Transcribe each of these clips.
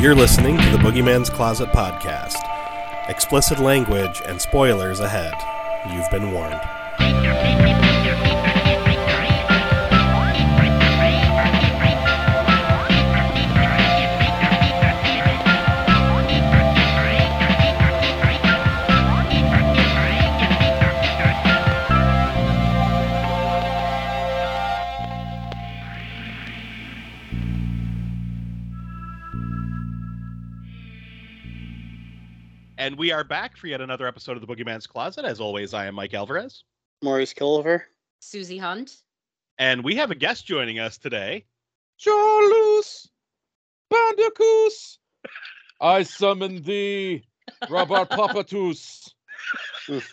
You're listening to the Boogeyman's Closet podcast. Explicit language and spoilers ahead. You've been warned. We are back for yet another episode of the Boogeyman's Closet. As always, I am Mike Alvarez. Maurice Killiver. Susie Hunt. And we have a guest joining us today. Charlus Bandicus, I summon thee, Robert Papatus.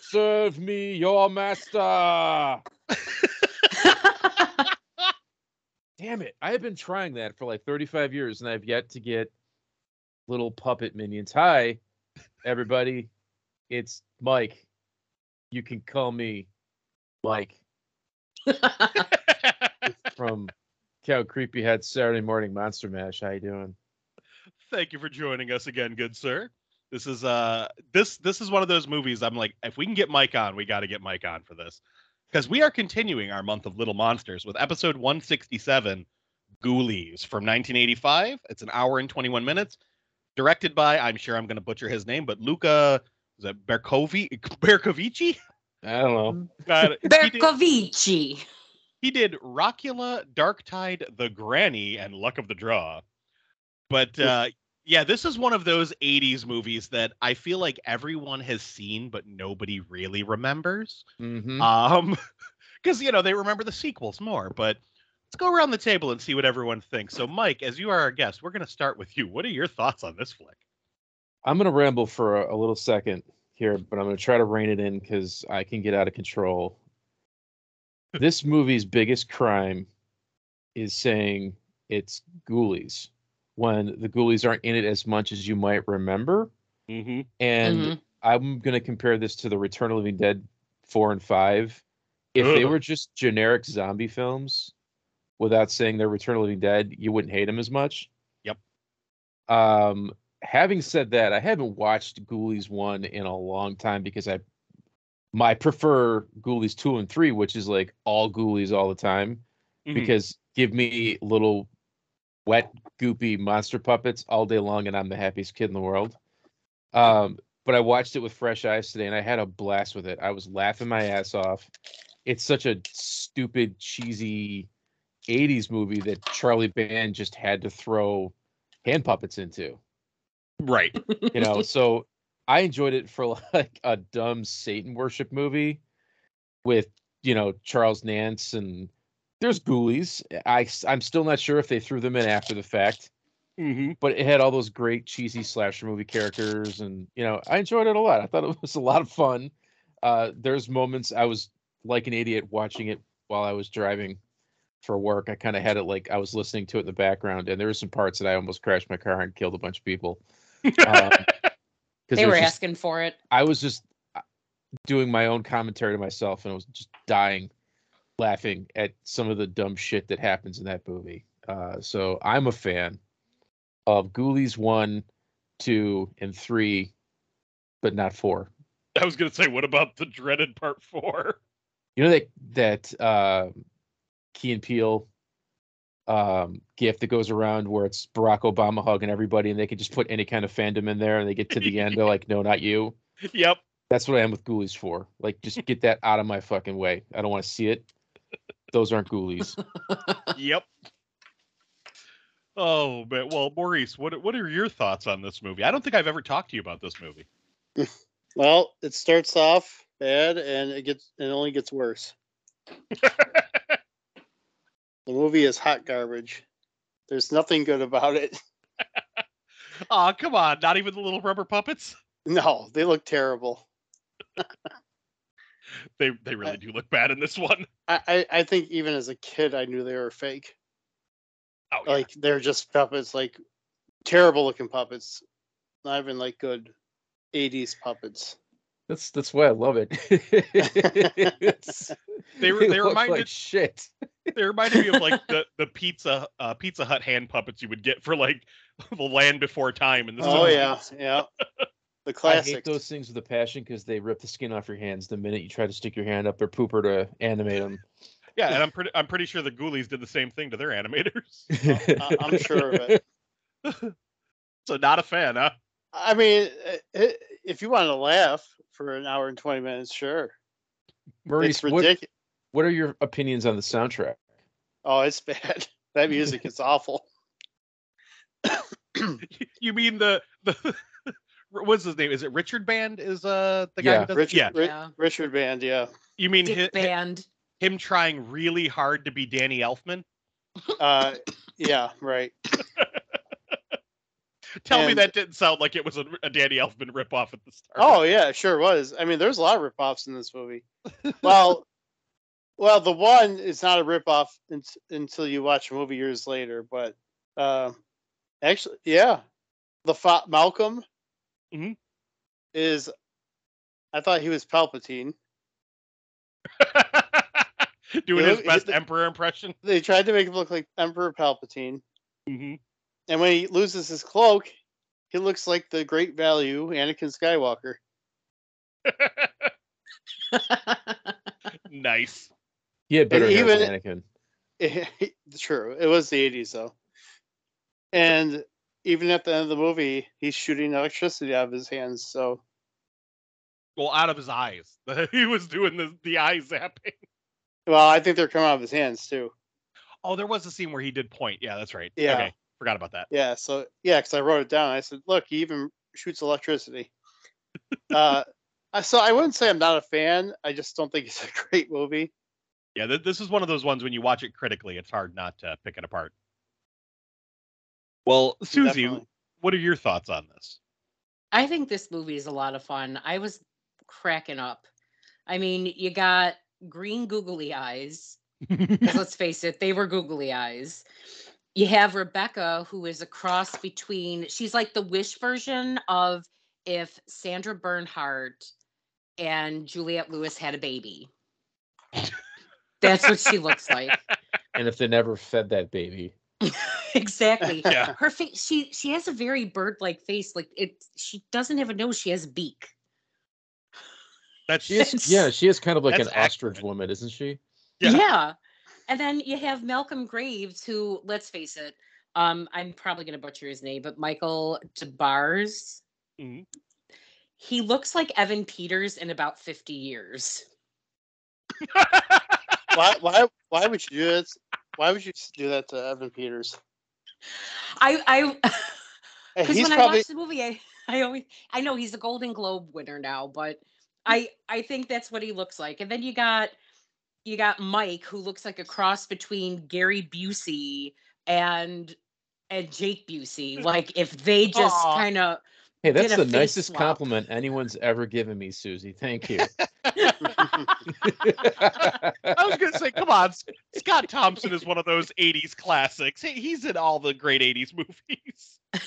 Serve me, your master. Damn it. I have been trying that for like 35 years and I've yet to get little puppet minions. Hi, everybody. It's Mike. You can call me Mike from Cow Creepy Head Saturday Morning Monster Mash. How you doing? Thank you for joining us again, good sir. This is uh this this is one of those movies I'm like, if we can get Mike on, we got to get Mike on for this. Because we are continuing our month of Little Monsters with episode 167, Ghoulies from 1985. It's an hour and 21 minutes. Directed by, I'm sure I'm going to butcher his name, but Luca, is that Berkovi, Bercovici? I don't know. Uh, he, did, Bercovici. he did Rockula, Darktide, The Granny, and Luck of the Draw. But uh, yeah, this is one of those 80s movies that I feel like everyone has seen, but nobody really remembers. Mm-hmm. Um, because you know they remember the sequels more. But let's go around the table and see what everyone thinks. So, Mike, as you are our guest, we're going to start with you. What are your thoughts on this flick? I'm gonna ramble for a, a little second here, but I'm gonna try to rein it in because I can get out of control. this movie's biggest crime is saying it's ghoulies when the ghoulies aren't in it as much as you might remember. Mm-hmm. And Mhm. I'm gonna compare this to the Return of the Living Dead four and five. If they were just generic zombie films, without saying they're Return of the Living Dead, you wouldn't hate them as much. Yep. Um, having said that, I haven't watched Ghoulies one in a long time because I my prefer Ghoulies two and three, which is like all Ghoulies all the time. Mhm. Because give me little wet, goopy monster puppets all day long, and I'm the happiest kid in the world. Um, but I watched it with fresh eyes today, and I had a blast with it. I was laughing my ass off. It's such a stupid, cheesy '80s movie that Charlie Band just had to throw hand puppets into. Right. you know so i enjoyed it for like a dumb satan worship movie with you know charles nance and there's ghoulies. I i'm still not sure if they threw them in after the fact Mm-hmm. but it had all those great cheesy slasher movie characters and you know i enjoyed it a lot. I thought it was a lot of fun. Uh there's moments i was like an idiot watching it while i was driving for work i kind of had it like i was listening to it in the background and there were some parts that i almost crashed my car and killed a bunch of people um, 'cause They were just- asking for it. I was just uh, doing my own commentary to myself and I was just dying laughing at some of the dumb shit that happens in that movie. Uh, so I'm a fan of Ghoulies 1, 2, and 3, but not 4. I was gonna say, what about the dreaded part four? You know that that uh, Key and Peele um, gift that goes around where it's Barack Obama hugging everybody and they can just put any kind of fandom in there and they get to the end, they're like, no, not you. yep. That's what I am with Ghoulies for. Like, just get that out of my fucking way. I don't want to see it. Those aren't Ghoulies. Yep. Oh man. Well, Maurice, what what are your thoughts on this movie? I don't think I've ever talked to you about this movie. Well, it starts off bad and it gets it only gets worse. The movie is hot garbage. There's nothing good about it. Aw, come on! Not even the little rubber puppets. No, they look terrible. They they really do look bad in this one. I, I, I think even as a kid I knew they were fake. Oh, yeah. Like they're just puppets, like terrible looking puppets. Not even like good 80s puppets. That's that's why I love it. It's- They re- they look reminded- like shit. They reminded me of like the the pizza uh, Pizza Hut hand puppets you would get for like the Land Before Time, and this Oh is yeah, yeah. The classic. I hate those things with a passion because they rip the skin off your hands the minute you try to stick your hand up their pooper to animate them. yeah, and I'm pretty I'm pretty sure the Ghoulies did the same thing to their animators. I- I'm sure of it. So not a fan, huh? I mean, i- i- if you want to laugh for an hour and twenty minutes, sure. Maurice, it's what, ridiculous. What are your opinions on the soundtrack? Oh, it's bad. That music is awful. You mean the the what's his name? Is it Richard Band? Is uh the guy Yeah, who does Richard, yeah? Ri- Yeah. Richard Band, yeah. You mean Dick hi- Band. him trying really hard to be Danny Elfman? Uh, yeah, right. Tell me that didn't sound like it was a, a Danny Elfman ripoff at the start. Oh yeah, sure was. I mean, there's a lot of ripoffs in this movie. well, well, the one is not a ripoff un- until you watch a movie years later. But uh, actually, yeah, the Malcolm Mhm. is. I thought he was Palpatine. Doing his best Emperor impression. They tried to make him look like Emperor Palpatine, hmm and when he loses his cloak, he looks like the Great Value Anakin Skywalker. nice. He had better And hair than even- Anakin. True, it was the '80s though, and even at the end of the movie, he's shooting electricity out of his hands. So Well, out of his eyes. he was doing the the eye zapping. Well, I think they're coming out of his hands too. Oh, there was a scene where he did point. Yeah, that's right. Yeah. Okay. Forgot about that. Yeah, so yeah, because I wrote it down. I said, look, he even shoots electricity. uh, so I wouldn't say I'm not a fan. I just don't think it's a great movie. Yeah, th- this is one of those ones when you watch it critically, it's hard not to pick it apart. Well, Susie, Definitely. what are your thoughts on this? I think this movie is a lot of fun. I was cracking up. I mean, you got green googly eyes. let's face it, they were googly eyes. You have Rebecca, who is a cross between, she's like the wish version of if Sandra Bernhard and Juliette Lewis had a baby. That's what she looks like. And if they never fed that baby, exactly. Yeah. Her face, she she has a very bird-like face. Like it, she doesn't have a nose. She has a beak. That's she is, yeah, she is kind of like an That's ostrich accurate. woman, isn't she? Yeah. Yeah. And then you have Malcolm Graves, who, let's face it, um, I'm probably going to butcher his name, but Michael Des Barres. Mhm. He looks like Evan Peters in about 50 years. Why? Why? Why would you do that? Why would you do that to Evan Peters? I, I, because He's when I probably watch the movie, I, I always, I know he's a Golden Globe winner now, but I, I think that's what he looks like. And then you got, you got Mike, who looks like a cross between Gary Busey and and Jake Busey. Like if they just kind of Hey, that's the nicest swap. compliment anyone's ever given me, Susie. Thank you. I was gonna say, come on, Scott Thomson is one of those '80s classics. He's in all the great '80s movies.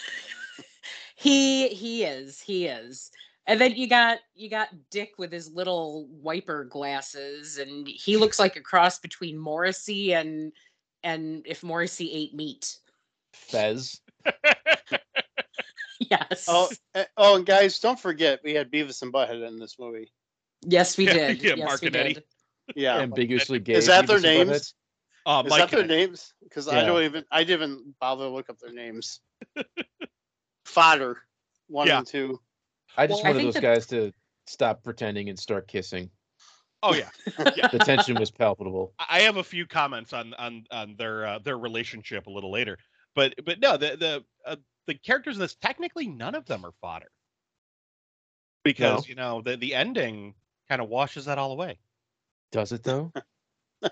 he he is he is. And then you got you got Dick with his little wiper glasses, and he looks like a cross between Morrissey and and if Morrissey ate meat. Fez. Yes. oh, eh, oh, and guys, don't forget we had Beavis and Butthead in this movie. Yes, we did. yeah, yes, Mark we and Eddie. did. Yeah, ambiguously gay. is that their names? Uh, Is Mike that their names? Because I don't even I didn't even bother to look up their names. Fodder, one Yeah. and two. I just Well, wanted think those the- guys to stop pretending and start kissing. Oh yeah, yeah. The tension was palpable. I I have a few comments on on on their uh, their relationship a little later, but but no, the the uh, the characters in this technically none of them are fodder because No. you know the the ending kind of washes that all away Does it though?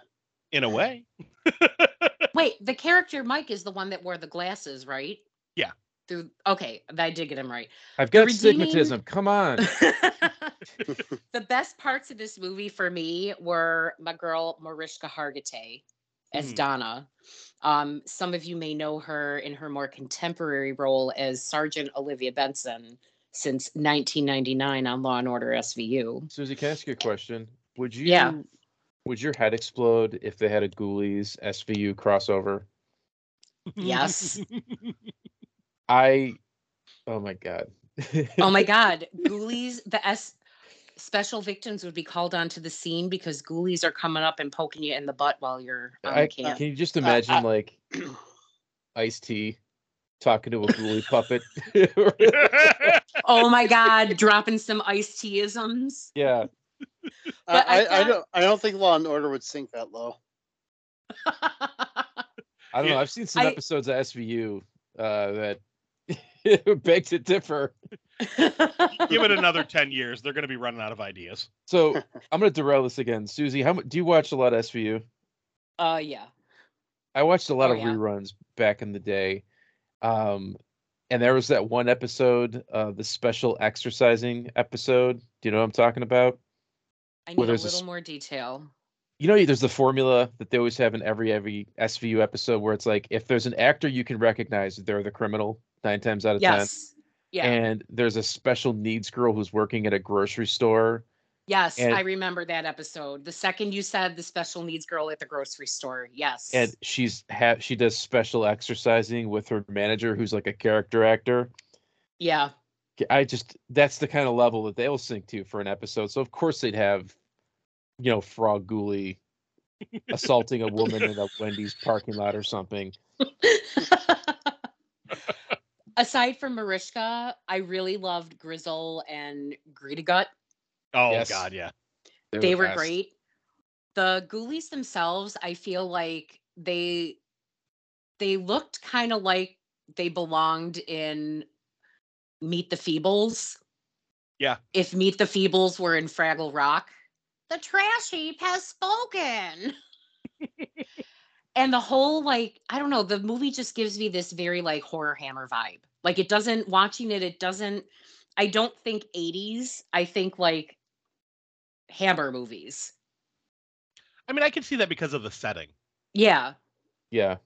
in a way. Wait, the character Mike is the one that wore the glasses, right? Yeah. Through okay, I did get him right. I've got redeeming- stigmatism. Come on. the best parts of this movie for me were my girl Mariska Hargitay as Mhm. Donna. Um, some of you may know her in her more contemporary role as Sergeant Olivia Benson since 1999 on Law and Order SVU. Susie, can I ask you a question? Would you Yeah. would your head explode if they had a Ghoulies SVU crossover? Yes. I. Oh my god. Oh my God, ghoulies, the S special victims would be called onto the scene because ghoulies are coming up and poking you in the butt while you're on I, the camp. can you just uh, uh, imagine I- like Ice T talking to a ghoulie puppet? Oh my God, dropping some iced teaisms. yeah. But I I, I, I don't I don't think Law and Order would sink that low. I don't know. I've seen some I- episodes of SVU uh, that beg to differ. Give it another 10 years. They're going to be running out of ideas. So I'm going to derail this again. Susie, how do you watch a lot of SVU? uh, yeah. I watched a lot Oh, of yeah. reruns back in the day. Um, and there was that one episode, uh, the special exercising episode. Do you know what I'm talking about? I need a there's a little more detail. You know, there's the formula that they always have in every every SVU episode where it's like if there's an actor you can recognize, they're the criminal nine times out of ten. Yes. Yeah. And there's a special needs girl who's working at a grocery store. Yes, and- I remember that episode. The second you said the special needs girl at the grocery store. Yes. and she's ha- she does special exercising with her manager who's like a character actor yeah. i just that's the kind of level that they'll sink to for an episode so of course they'd have you know frog ghoulie assaulting a woman in a wendy's parking lot or something Aside from Mariska, I really loved Grizzel and Greedigut. Oh, Yes. God, yeah. They're they the were great. The ghoulies themselves, I feel like they they looked kind of like they belonged in Meet the Feebles. Yeah. If Meet the Feebles were in Fraggle Rock, the trash heap has spoken. and the whole like, I don't know, the movie just gives me this very like horror hammer vibe. Like it doesn't watching it, it doesn't I don't think 80s. I think like Hammer movies. I mean, I can see that because of the setting. Yeah. yeah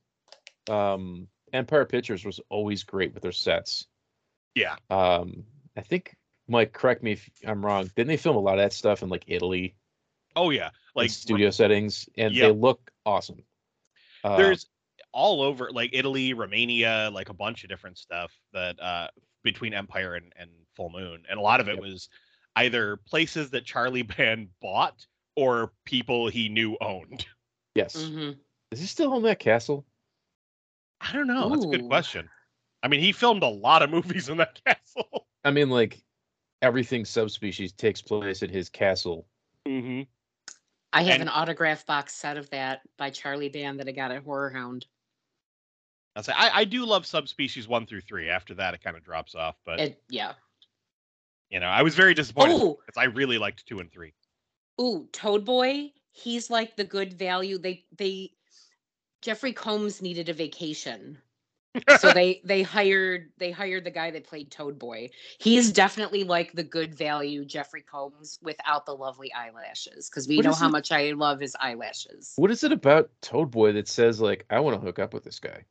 um empire pictures was always great with their sets Yeah. um i think mike correct me if i'm wrong didn't they film a lot of that stuff in like italy Oh, yeah. like Like, studio settings and Yeah. they look awesome Uh, there's all over, like Italy, Romania, like a bunch of different stuff that uh between Empire and, and Full Moon. And a lot of it Yep. was either places that Charlie Band bought or people he knew owned. yes hmm Is he still on that castle? I don't know. That's a good question. I mean, he filmed a lot of movies in that castle. I mean, like everything subspecies takes place at his castle. Mm-hmm. I have And- an autograph box set of that by Charlie Band that I got at Horror Hound. I'll say I, I do love subspecies one through three. After that, it kind of drops off. But It, yeah. You know, I was very disappointed because I really liked two and three. ooh, Toad Boy. He's like the good value. They they Jeffrey Combs needed a vacation. so they they hired they hired the guy that played Toad Boy. He's definitely like the good value Jeffrey Combs without the lovely eyelashes because we What know how it- much I love his eyelashes. What is it about Toad Boy that says like I want to hook up with this guy?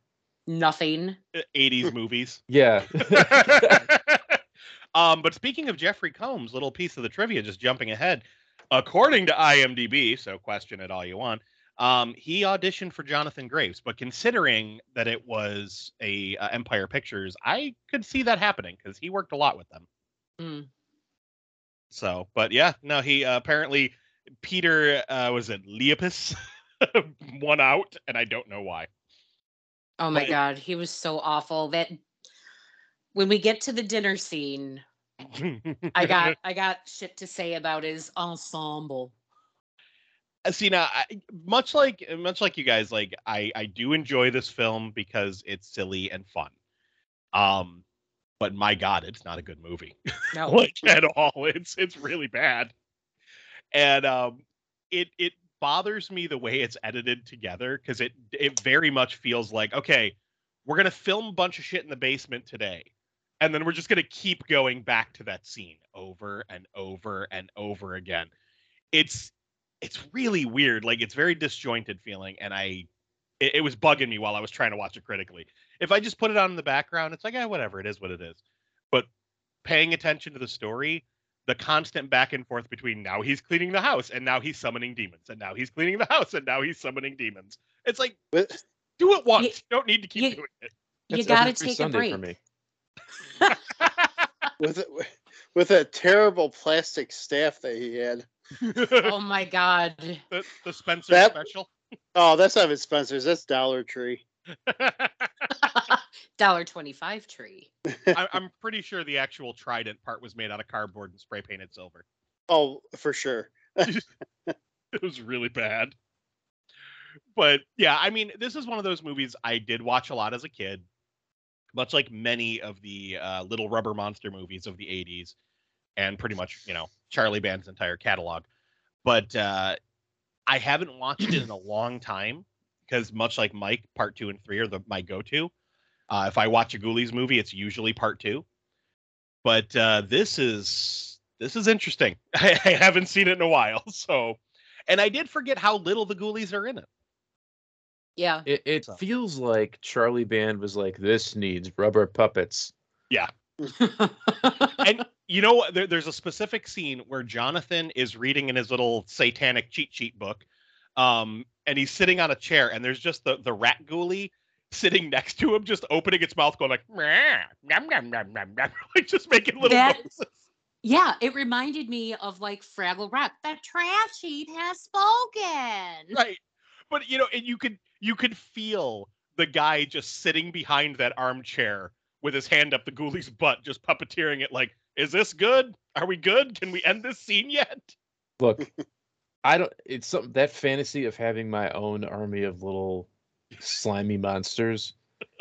Nothing. Uh, 80s movies. Yeah. um, but speaking of Jeffrey Combs, little piece of the trivia, just jumping ahead. According to IMDb, so question it all you want, um, he auditioned for Jonathan Graves. But considering that it was a uh, Empire Pictures, I could see that happening because he worked a lot with them. Mm. So, but yeah, no, he uh, apparently Peter uh, was it Liapis won out, and I don't know why. Oh my But- god, he was so awful. That when we get to the dinner scene, I got I got shit to say about his ensemble. Uh, see now I, much like much like you guys like i i do enjoy this film because it's silly and fun. Um but my god it's not a good movie. No. like at all. It's it's really bad. And um it it bothers me the way it's edited together because it it very much feels like okay we're gonna film a bunch of shit in the basement today and then we're just gonna keep going back to that scene over and over and over again. It's it's really weird like it's very disjointed feeling and i it, it was bugging me while i was trying to watch it critically. If i just put it on in the background it's like yeah whatever it is what it is. But paying attention to the story the constant back and forth between now he's cleaning the house and now he's summoning demons and now he's cleaning the house and now he's summoning demons. It's like But do it once you don't need to keep you- doing it. You got to take Sunday a break. for me. With with a terrible plastic staff that he had. Oh my god. the, the Spencer That- special. Oh, that's not at Spencer's. That's Dollar Tree. Dollar twenty-five tree. I, I'm pretty sure the actual trident part was made out of cardboard and spray painted silver. Oh, for sure. It was really bad. But yeah, I mean, this is one of those movies I did watch a lot as a kid, much like many of the uh, Little Rubber Monster movies of the 80s, and pretty much, you know, Charlie Band's entire catalog. But uh, I haven't watched it in a long time because, much like Mike, part two and three are the, my go to. Uh, if I watch a Ghoulies movie, it's usually part two. But uh, this is this is interesting. I, I haven't seen it in a while, so and I did forget how little the Ghoulies are in it. Yeah. It, it So- feels like Charlie Band was like, "This needs rubber puppets." Yeah. and you know, what? there, there's a specific scene where Jonathan is reading in his little satanic cheat sheet book, um, and he's sitting on a chair, and there's just the the rat ghoulie sitting next to him, just opening its mouth, going like, "Meow, nom, nom, nom, nom, nom," like just making little That- noises. yeah, it reminded me of like Fraggle Rock. The trash sheet has spoken. right but you know and you could you could feel the guy just sitting behind that armchair with his hand up the ghoulie's butt just puppeteering it like is this good are we good can we end this scene yet Look, I don't. It's something that fantasy of having my own army of little slimy monsters.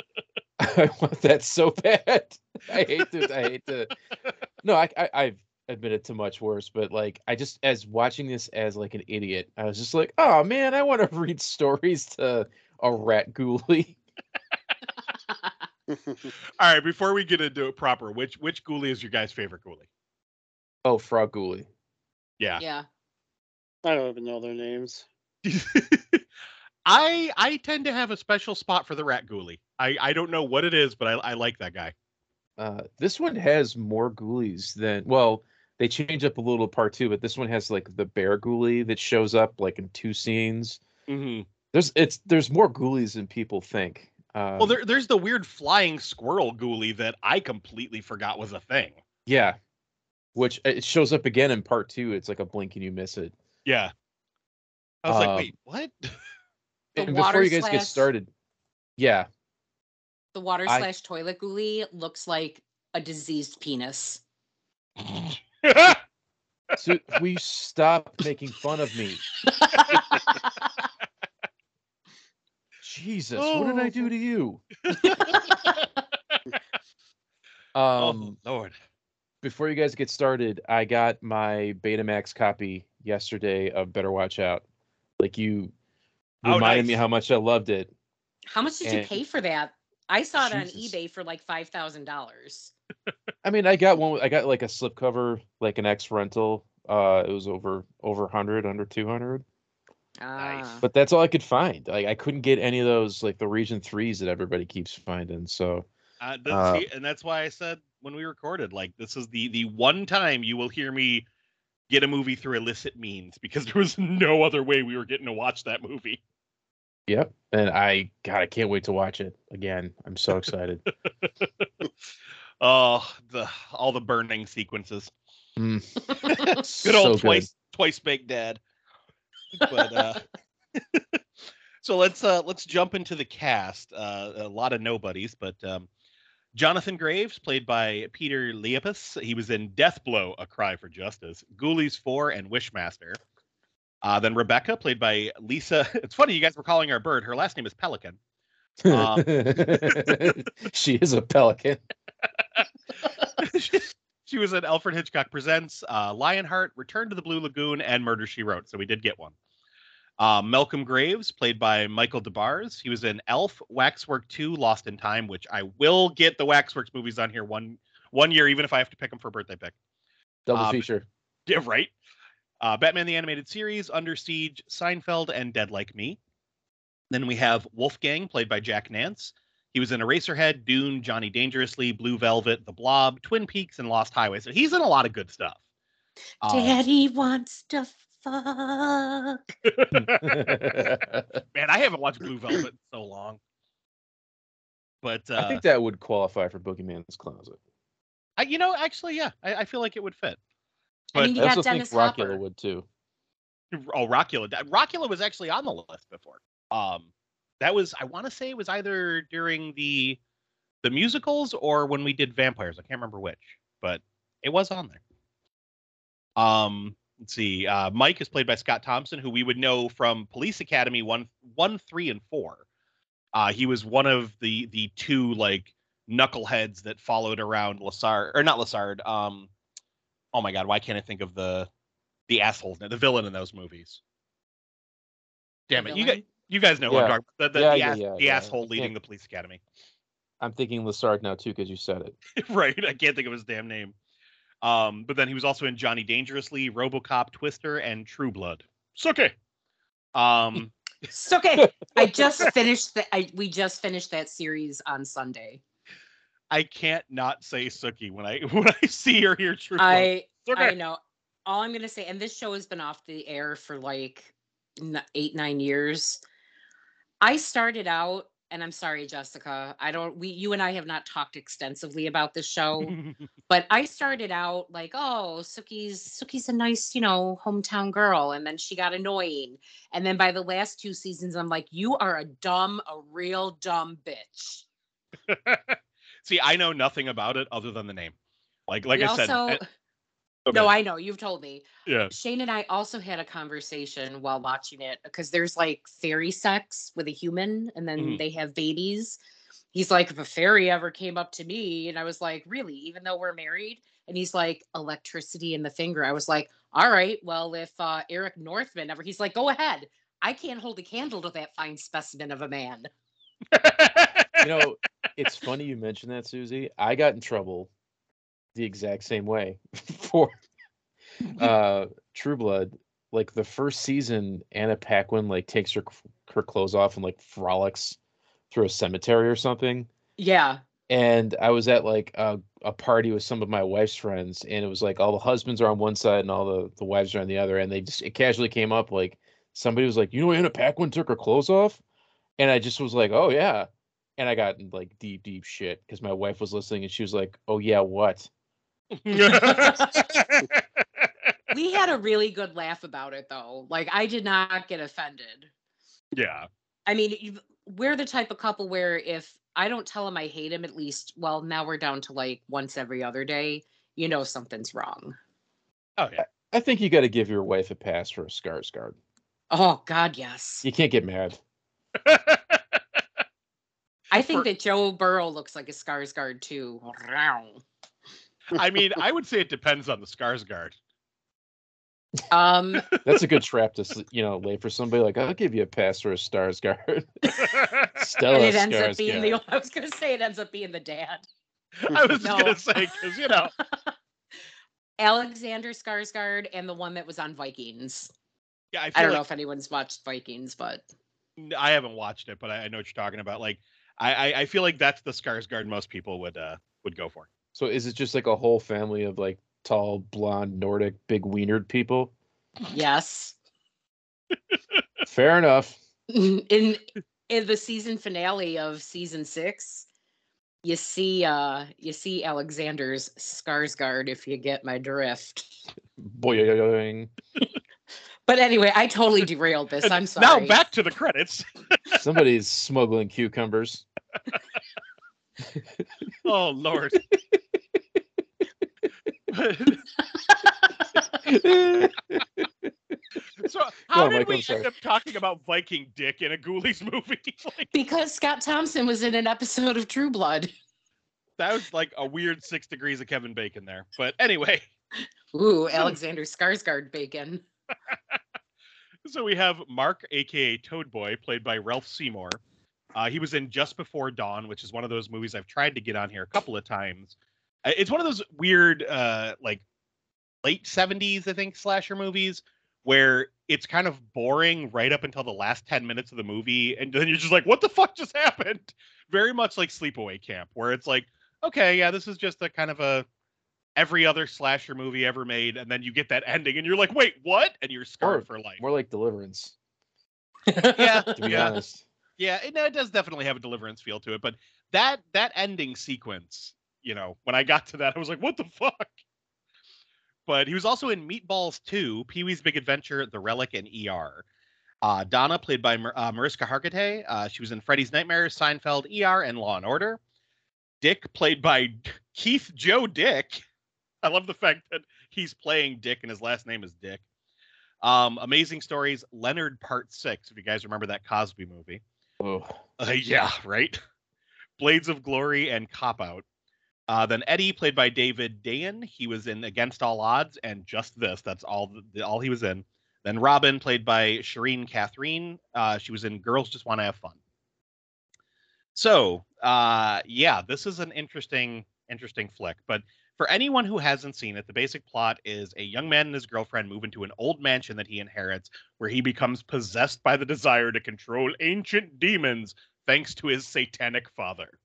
I want that so bad. I hate to. I hate to. No, I, I I've admitted to much worse, but like I just as watching this as like an idiot, I was just like, oh man, I want to read stories to a rat ghoulie. all right before we get into it proper which which ghoulie is your guys favorite ghoulie Oh, frog ghoulie. yeah, Yeah. I don't even know their names. i i tend to have a special spot for the rat ghoulie i i don't know what it is but i, I like that guy Uh, this one has more ghoulies than well. They change up a little part two, but this one has like the bear ghoulie that shows up like in two scenes. mm-hmm. There's it's there's more ghoulies than people think. Um, well there, there's the weird flying squirrel ghoulie that i completely forgot was a thing yeah, which it shows up again in part two. It's like a blink and you miss it. Yeah. I was like, Um, wait, what? The and water before you guys get started, yeah, The water I- slash toilet ghoulie looks like a diseased penis. so we stop making fun of me. Jesus, what did I do to you? Um, oh, Lord. before you guys get started, I got my Betamax copy yesterday of Better Watch Out. Like you Oh, reminded me how much I loved it. How much did you pay for that? I saw it on eBay for like five thousand dollars. I mean, I got one. I got like a slipcover, like an X rental. Uh, it was over over hundred, under two hundred. Ah. But that's all I could find. Like I couldn't get any of those like the Region threes that everybody keeps finding. So Uh, th- Uh, see, and that's why I said when we recorded, like, this is the the one time you will hear me get a movie through illicit means because there was no other way we were getting to watch that movie. yep. And I God, I can't wait to watch it again. I'm so excited. Oh, the all the burning sequences. Mm. Good old So twice twice baked dad. But uh so let's uh let's jump into the cast. Uh a lot of nobodies, but um Jonathan Graves, played by Peter Liapis. He was in Death Blow, A Cry for Justice, Ghoulies 4, and Wishmaster. Uh, then Rebecca, played by Lisa. It's funny, you guys were calling her a bird. Her last name is Pelikan. Um, she is a pelican. she was in Alfred Hitchcock Presents, uh, Lionheart, Return to the Blue Lagoon, and Murder She Wrote. So we did get one. Uh, Malcolm Graves, played by Michael Des Barres. He was in Elf, Waxwork 2, Lost in Time, which I will get the Waxworks movies on here one one year, even if I have to pick them for a birthday pick. Double Um, feature. Yeah, right. Uh, Batman the Animated Series, Under Siege, Seinfeld, and Dead Like Me. Then we have Wolfgang, played by Jack Nance. He was in Eraserhead, Dune, Johnny Dangerously, Blue Velvet, The Blob, Twin Peaks, and Lost Highway. So he's in a lot of good stuff. Uh, Daddy wants to fuck. man, I haven't watched Blue Velvet in so long. But uh, I think that would qualify for Boogeyman's Closet. I, you know, actually, yeah, I, I feel like it would fit. I mean, you I got also think Dennis Rockula Hopper. would too. Oh, Rockula. Rockula was actually on the list before. Um, that was I want to say it was either during the the musicals or when we did vampires. I can't remember which, but it was on there. Um, let's see. Uh, Mike is played by Scott Thomson, who we would know from Police Academy one, one, three, and four. Uh, he was one of the the two like knuckleheads that followed around Lassard or not Lassard. Um, oh my God, why can't I think of the the asshole, the villain in those movies? Damn it, you guys? You guys know who Yeah. I'm talking about. The, the, Yeah, the, yeah, ass, yeah, the yeah. asshole leading can't- the police academy. I'm thinking Lassard now too because you said it. right, I can't think of his damn name. Um, but then he was also in Johnny Dangerously, RoboCop, Twister, and True Blood. Suke. Um, It's okay. I just finished the. I we just finished that series on Sunday. I can't not say Sookie when I when I see or hear True Blood. I Suke. I know. All I'm gonna say, and this show has been off the air for like eight nine years. I started out, and I'm sorry, Jessica. I don't. We you and I have not talked extensively about this show. but I started out like, oh, Sookie's Sookie's a nice, you know, hometown girl, and then she got annoying, and then by the last two seasons, I'm like, you are a dumb, a real dumb bitch. See, I know nothing about it other than the name. Like like We I said. also, eh, okay, no, I know you've told me. yeah. Shane and I also had a conversation while watching it because there's like fairy sex with a human, and then Mhm. they have babies. He's like, if a fairy ever came up to me, and I was like, really, even though we're married? And he's like, electricity in the finger. I was like, all right, well, if uh, Eric Northman ever, he's like, go ahead. I can't hold a candle to that fine specimen of a man. You know, it's funny you mentioned that, Susie. I got in trouble the exact same way for uh True Blood. Like the first season, Anna Paquin like takes her her clothes off and like frolics through a cemetery or something. Yeah. and I was at like a, a party with some of my wife's friends, and it was like all the husbands are on one side and all the, the wives are on the other, and they just it casually came up like somebody was like, you know, Anna Paquin took her clothes off, and I just was like, oh yeah, and I got in like deep deep shit because my wife was listening and she was like, oh yeah, what? We had a really good laugh about it though. Like I did not get offended. yeah. I mean, we're the type of couple where if I don't tell him I hate him, at least, well, now we're down to like once every other day, you know something's wrong. Oh yeah. I think you got to give your wife a pass for a Skarsgård. Oh, God, yes. You can't get mad. I think that Joe Burrow looks like a Skarsgård too. I mean, I would say it depends on the Skarsgård. Um, That's a good trap to you know lay for somebody like I'll give you a pass for a Skarsgård. Stellan and it ends up being Skarsgård. the. I was gonna say it ends up being the dad. I was No. gonna say because you know Alexander Skarsgård and the one that was on Vikings. yeah I, feel I don't like know if anyone's watched Vikings, but I haven't watched it, but I, I know what you're talking about. Like, I, I, I feel like that's the Skarsgård most people would uh would go for. So is it just like a whole family of like tall, blonde, Nordic, big wienered people? yes. Fair enough. in in the season finale of season six, you see uh you see Alexander's Skarsgård if you get my drift. Boing. But anyway, I totally derailed this. I'm sorry. Now back to the credits. Somebody's smuggling cucumbers. Oh Lord. so how on, did Mike, we end up talking about Viking Dick in a Ghoulies movie? like, because Scott Thomson was in an episode of True Blood. that was like a weird six degrees of Kevin Bacon there. But anyway, Ooh, Alexander Skarsgård bacon. so we have Mark, aka Toad Boy, played by Ralph Seymour. Uh, he was in Just Before Dawn, which is one of those movies I've tried to get on here a couple of times. Uh, It's one of those weird, uh, like late '70s, I think, slasher movies where it's kind of boring right up until the last 10 minutes of the movie, and then you're just like, "What the fuck just happened?" Very much like Sleepaway Camp, where it's like, "Okay, yeah, this is just a kind of a every other slasher movie ever made," and then you get that ending, and you're like, "Wait, what?" And you're scarred Or for life. More like Deliverance, yeah, to be yeah. honest. Yeah, it, it does definitely have a deliverance feel to it, but that that ending sequence you know, when I got to that, I was like, what the fuck? But he was also in Meatballs 2, Pee Wee's Big Adventure, The Relic, and ER. Uh, Donna, played by Mar- uh, Mariska Hargitay, uh, she was in Freddy's Nightmares, Seinfeld, ER, and Law and Order. Dick, played by Keith Joe Dick. I love the fact that he's playing Dick and his last name is Dick. Um, Amazing Stories, Leonard Part Six. If you guys remember that Cosby movie. Oh, Uh, yeah, right. Blades of Glory and Cop Out. Uh, then Eddie, played by David Dayan, he was in Against All Odds and Just This. That's all the, all he was in. Then Robin, played by Shireen Catherine, uh, she was in Girls Just Want to Have Fun. So, uh, yeah, this is an interesting, interesting flick. But for anyone who hasn't seen it, the basic plot is a young man and his girlfriend move into an old mansion that he inherits, where he becomes possessed by the desire to control ancient demons thanks to his satanic father.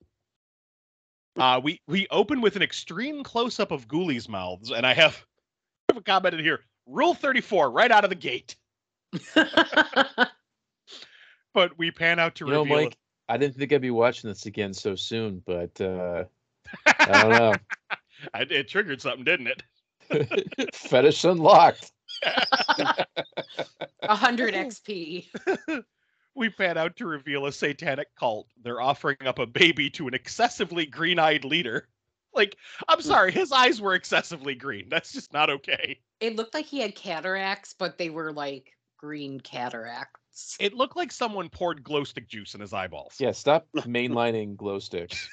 Uh, we we open with an extreme close up of Ghoulies' mouths, and I have, I have a comment in here. Rule thirty four, right out of the gate. But we pan out to you know. Mike, I didn't think I'd be watching this again so soon, but uh, I don't know. I, it triggered something, didn't it? Fetish unlocked. 100 XP. we pan out to reveal a satanic cult. They're offering up a baby to an excessively green eyed leader. Like, I'm sorry, his eyes were excessively green. That's just not okay. It looked like he had cataracts, but they were like green cataracts. It looked like someone poured glow stick juice in his eyeballs. Yeah, stop mainlining glow sticks.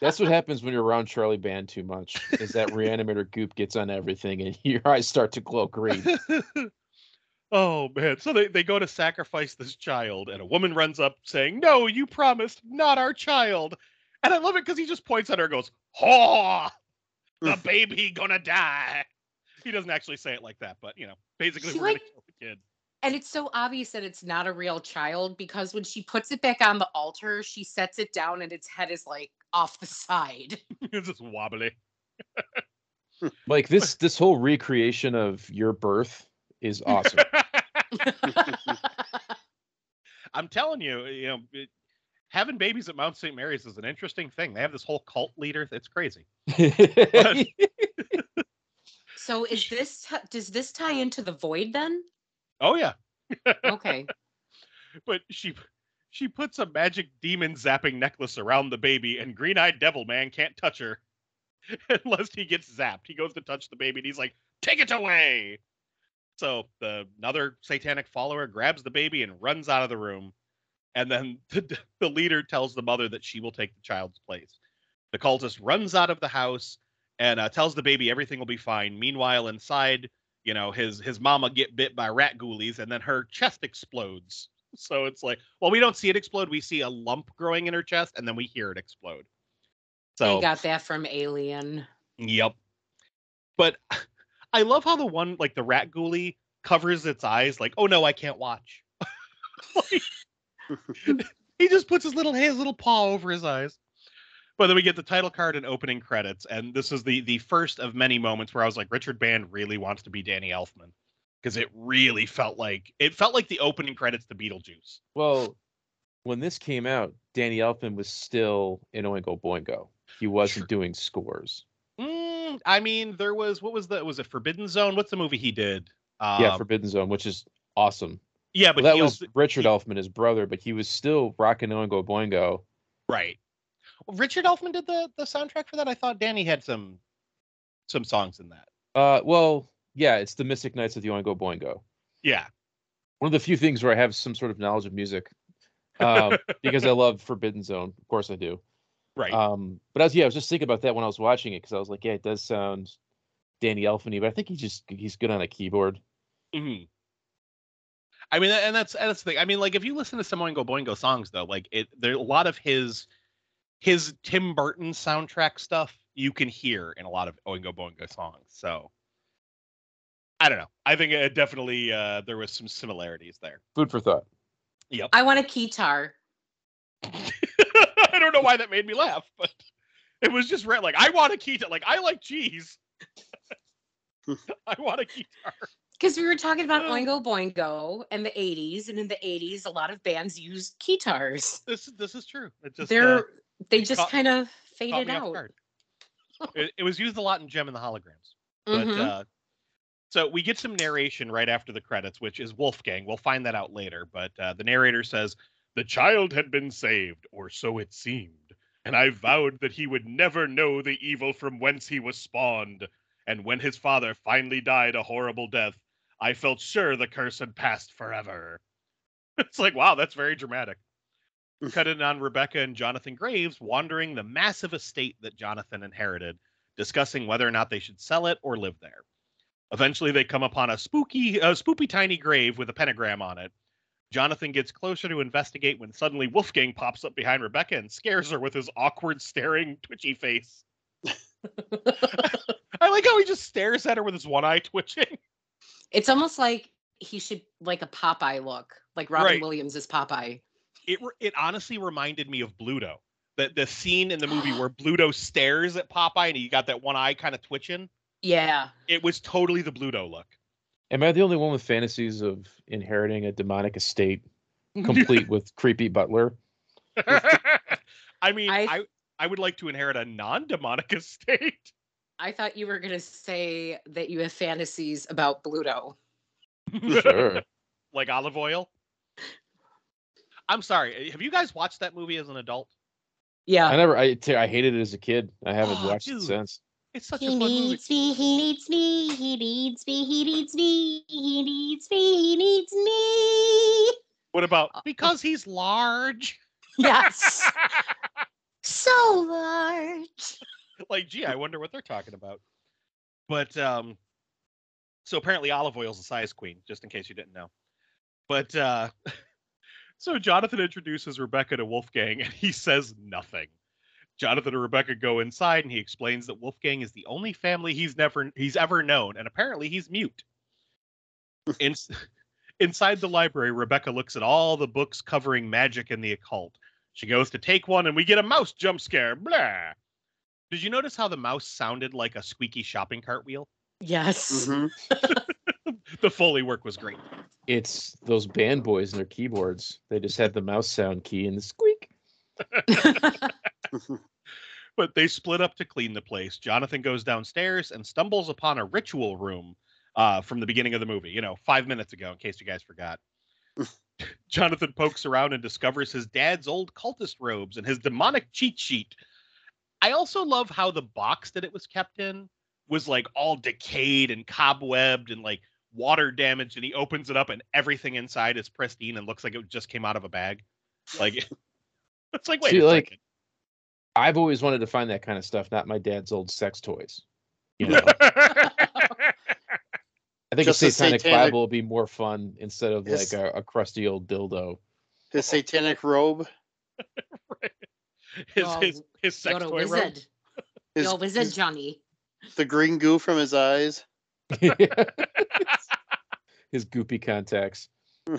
That's what happens when you're around Charlie Band too much. Is that reanimator goop gets on everything and your eyes start to glow green. oh man. So they, they go to sacrifice this child, and a woman runs up saying, No, you promised, not our child. And I love it because he just points at her and goes, Haw! the baby gonna die. He doesn't actually say it like that, but you know, basically She, we're like- gonna kill the kid. And it's so obvious that it's not a real child because when she puts it back on the altar, she sets it down and its head is like off the side. it's just wobbly. Like this this whole recreation of your birth is awesome. I'm telling you, uh, you know, it, having babies at Mount St. Mary's is an interesting thing. They have this whole cult leader. It's crazy. so is this does this tie into the void then? Oh yeah, Okay. but she she puts a magic demon zapping necklace around the baby, and Green Eyed Devil Man can't touch her unless he gets zapped. He goes to touch the baby, and he's like, "Take it away!" So the another satanic follower grabs the baby and runs out of the room, and then the, the leader tells the mother that she will take the child's place. The cultist runs out of the house and uh, tells the baby everything will be fine. Meanwhile, inside, you know, his his mama get bit by rat ghoulies, and then her chest explodes. So it's like, well, we don't see it explode. We see a lump growing in her chest, and then we hear it explode. So I got that from Alien. Yep. But I love how the one like the rat ghoulie covers its eyes, like, oh no, I can't watch. Like, he just puts his little his little paw over his eyes. But then we get the title card and opening credits, and this is the the first of many moments where I was like, Richard Band really wants to be Danny Elfman. Because it really felt like it felt like the opening credits to Beetlejuice. well, when this came out, Danny Elfman was still in Oingo Boingo. He wasn't Sure. doing scores. Mm, I mean, there was what was the was it Forbidden Zone? What's the movie he did? yeah, Um, Forbidden Zone, which is awesome. yeah, but Well, that he was also- Richard he- Elfman, his brother, but he was still rocking Oingo Boingo. Right. Richard Elfman did the the soundtrack for that. I thought Danny had some some songs in that. Uh, well, yeah, it's the Mystic Knights of the Oingo Boingo. Yeah. One of the few things where I have some sort of knowledge of music, um, because I love Forbidden Zone. Of course, I do. Right. Um, but I was yeah, I was just thinking about that when I was watching it because I was like, yeah, it does sound Danny Elfman, but I think he just he's good on a keyboard. hmm I mean, and that's and that's the thing. I mean, like if you listen to some Oingo Boingo songs, though, like it, there a lot of his his Tim Burton soundtrack stuff you can hear in a lot of Oingo Boingo songs. So I don't know. I think it definitely uh, there was some similarities there. Food for thought. Yep. I want a keytar. I don't know why that made me laugh, but it was just red. Like I want a keytar. Like I like cheese. I want a keytar. Because we were talking about Ugh. Oingo Boingo and the 80s, and in the 80s, a lot of bands used keytars. This this is true. It just They're uh, they just caught- kind of faded out. it, it was used a lot in Jem and the Holograms. But Mhm. uh, so we get some narration right after the credits, which is Wolfgang. We'll find that out later. But uh, the narrator says, The child had been saved, or so it seemed. And I vowed that he would never know the evil from whence he was spawned. And when his father finally died a horrible death, I felt sure the curse had passed forever. It's like, wow, that's very dramatic. Mm. Cut in on Rebecca and Jonathan Graves wandering the massive estate that Jonathan inherited, discussing whether or not they should sell it or live there. Eventually, they come upon a spooky, a spoopy tiny grave with a pentagram on it. Jonathan gets closer to investigate when suddenly Wolfgang pops up behind Rebecca and scares her with his awkward, staring, twitchy face. I like how he just stares at her with his one eye twitching. it's almost like he should like a Popeye look, like Robin Right. Williams is Popeye. It it honestly reminded me of Bluto. The the scene in the movie where Bluto stares at Popeye and he got that one eye kind of twitching. Yeah. It was totally the Bluto look. Am I the only one with fantasies of inheriting a demonic estate complete with creepy butler? I mean, I, I- I would like to inherit a non-demonic estate. I thought you were gonna say that you have fantasies about Bluto. Sure. like Olive Oyl. I'm sorry. Have you guys watched that movie as an adult? Yeah. I never. I t- I hated it as a kid. I haven't Oh, watched dude. it since. It's such a He fun movie. needs me, he needs me, he needs me, he needs me, he needs me, he needs me. What about Uh, because he's large? yes. So large. like, gee, I wonder what they're talking about. But um, so apparently Olive Oyl's a size queen, just in case you didn't know. But uh, so Jonathan introduces Rebecca to Wolfgang, and he says nothing. Jonathan and Rebecca go inside, and he explains that Wolfgang is the only family he's never he's ever known, and apparently he's mute. In, inside the library, Rebecca looks at all the books covering magic and the occult. She goes to take one, and we get a mouse jump scare. Blah. Did you notice how the mouse sounded like a squeaky shopping cart wheel? Yes. Mhm. The Foley work was great. It's those band boys and their keyboards. They just had the mouse sound key and the squeak. But they split up to clean the place. Jonathan goes downstairs and stumbles upon a ritual room uh, from the beginning of the movie, you know, five minutes ago, in case you guys forgot. Jonathan pokes around and discovers his dad's old cultist robes and his demonic cheat sheet. I also love how the box that it was kept in was like all decayed and cobwebbed and like water damage And he opens it up and everything inside is pristine and looks like it just came out of a bag. Like, it's like, wait, See, a like, second. I've always wanted to find that kind of stuff, not my dad's old sex toys. You know, I think Just a a satanic, satanic- Bible would be more fun instead of Yes. like a, a crusty old dildo. His satanic robe. his, Oh, his his sex You're a toy robe. His, You're a wizard, his- Johnny. the green goo from his eyes. His goopy contacts.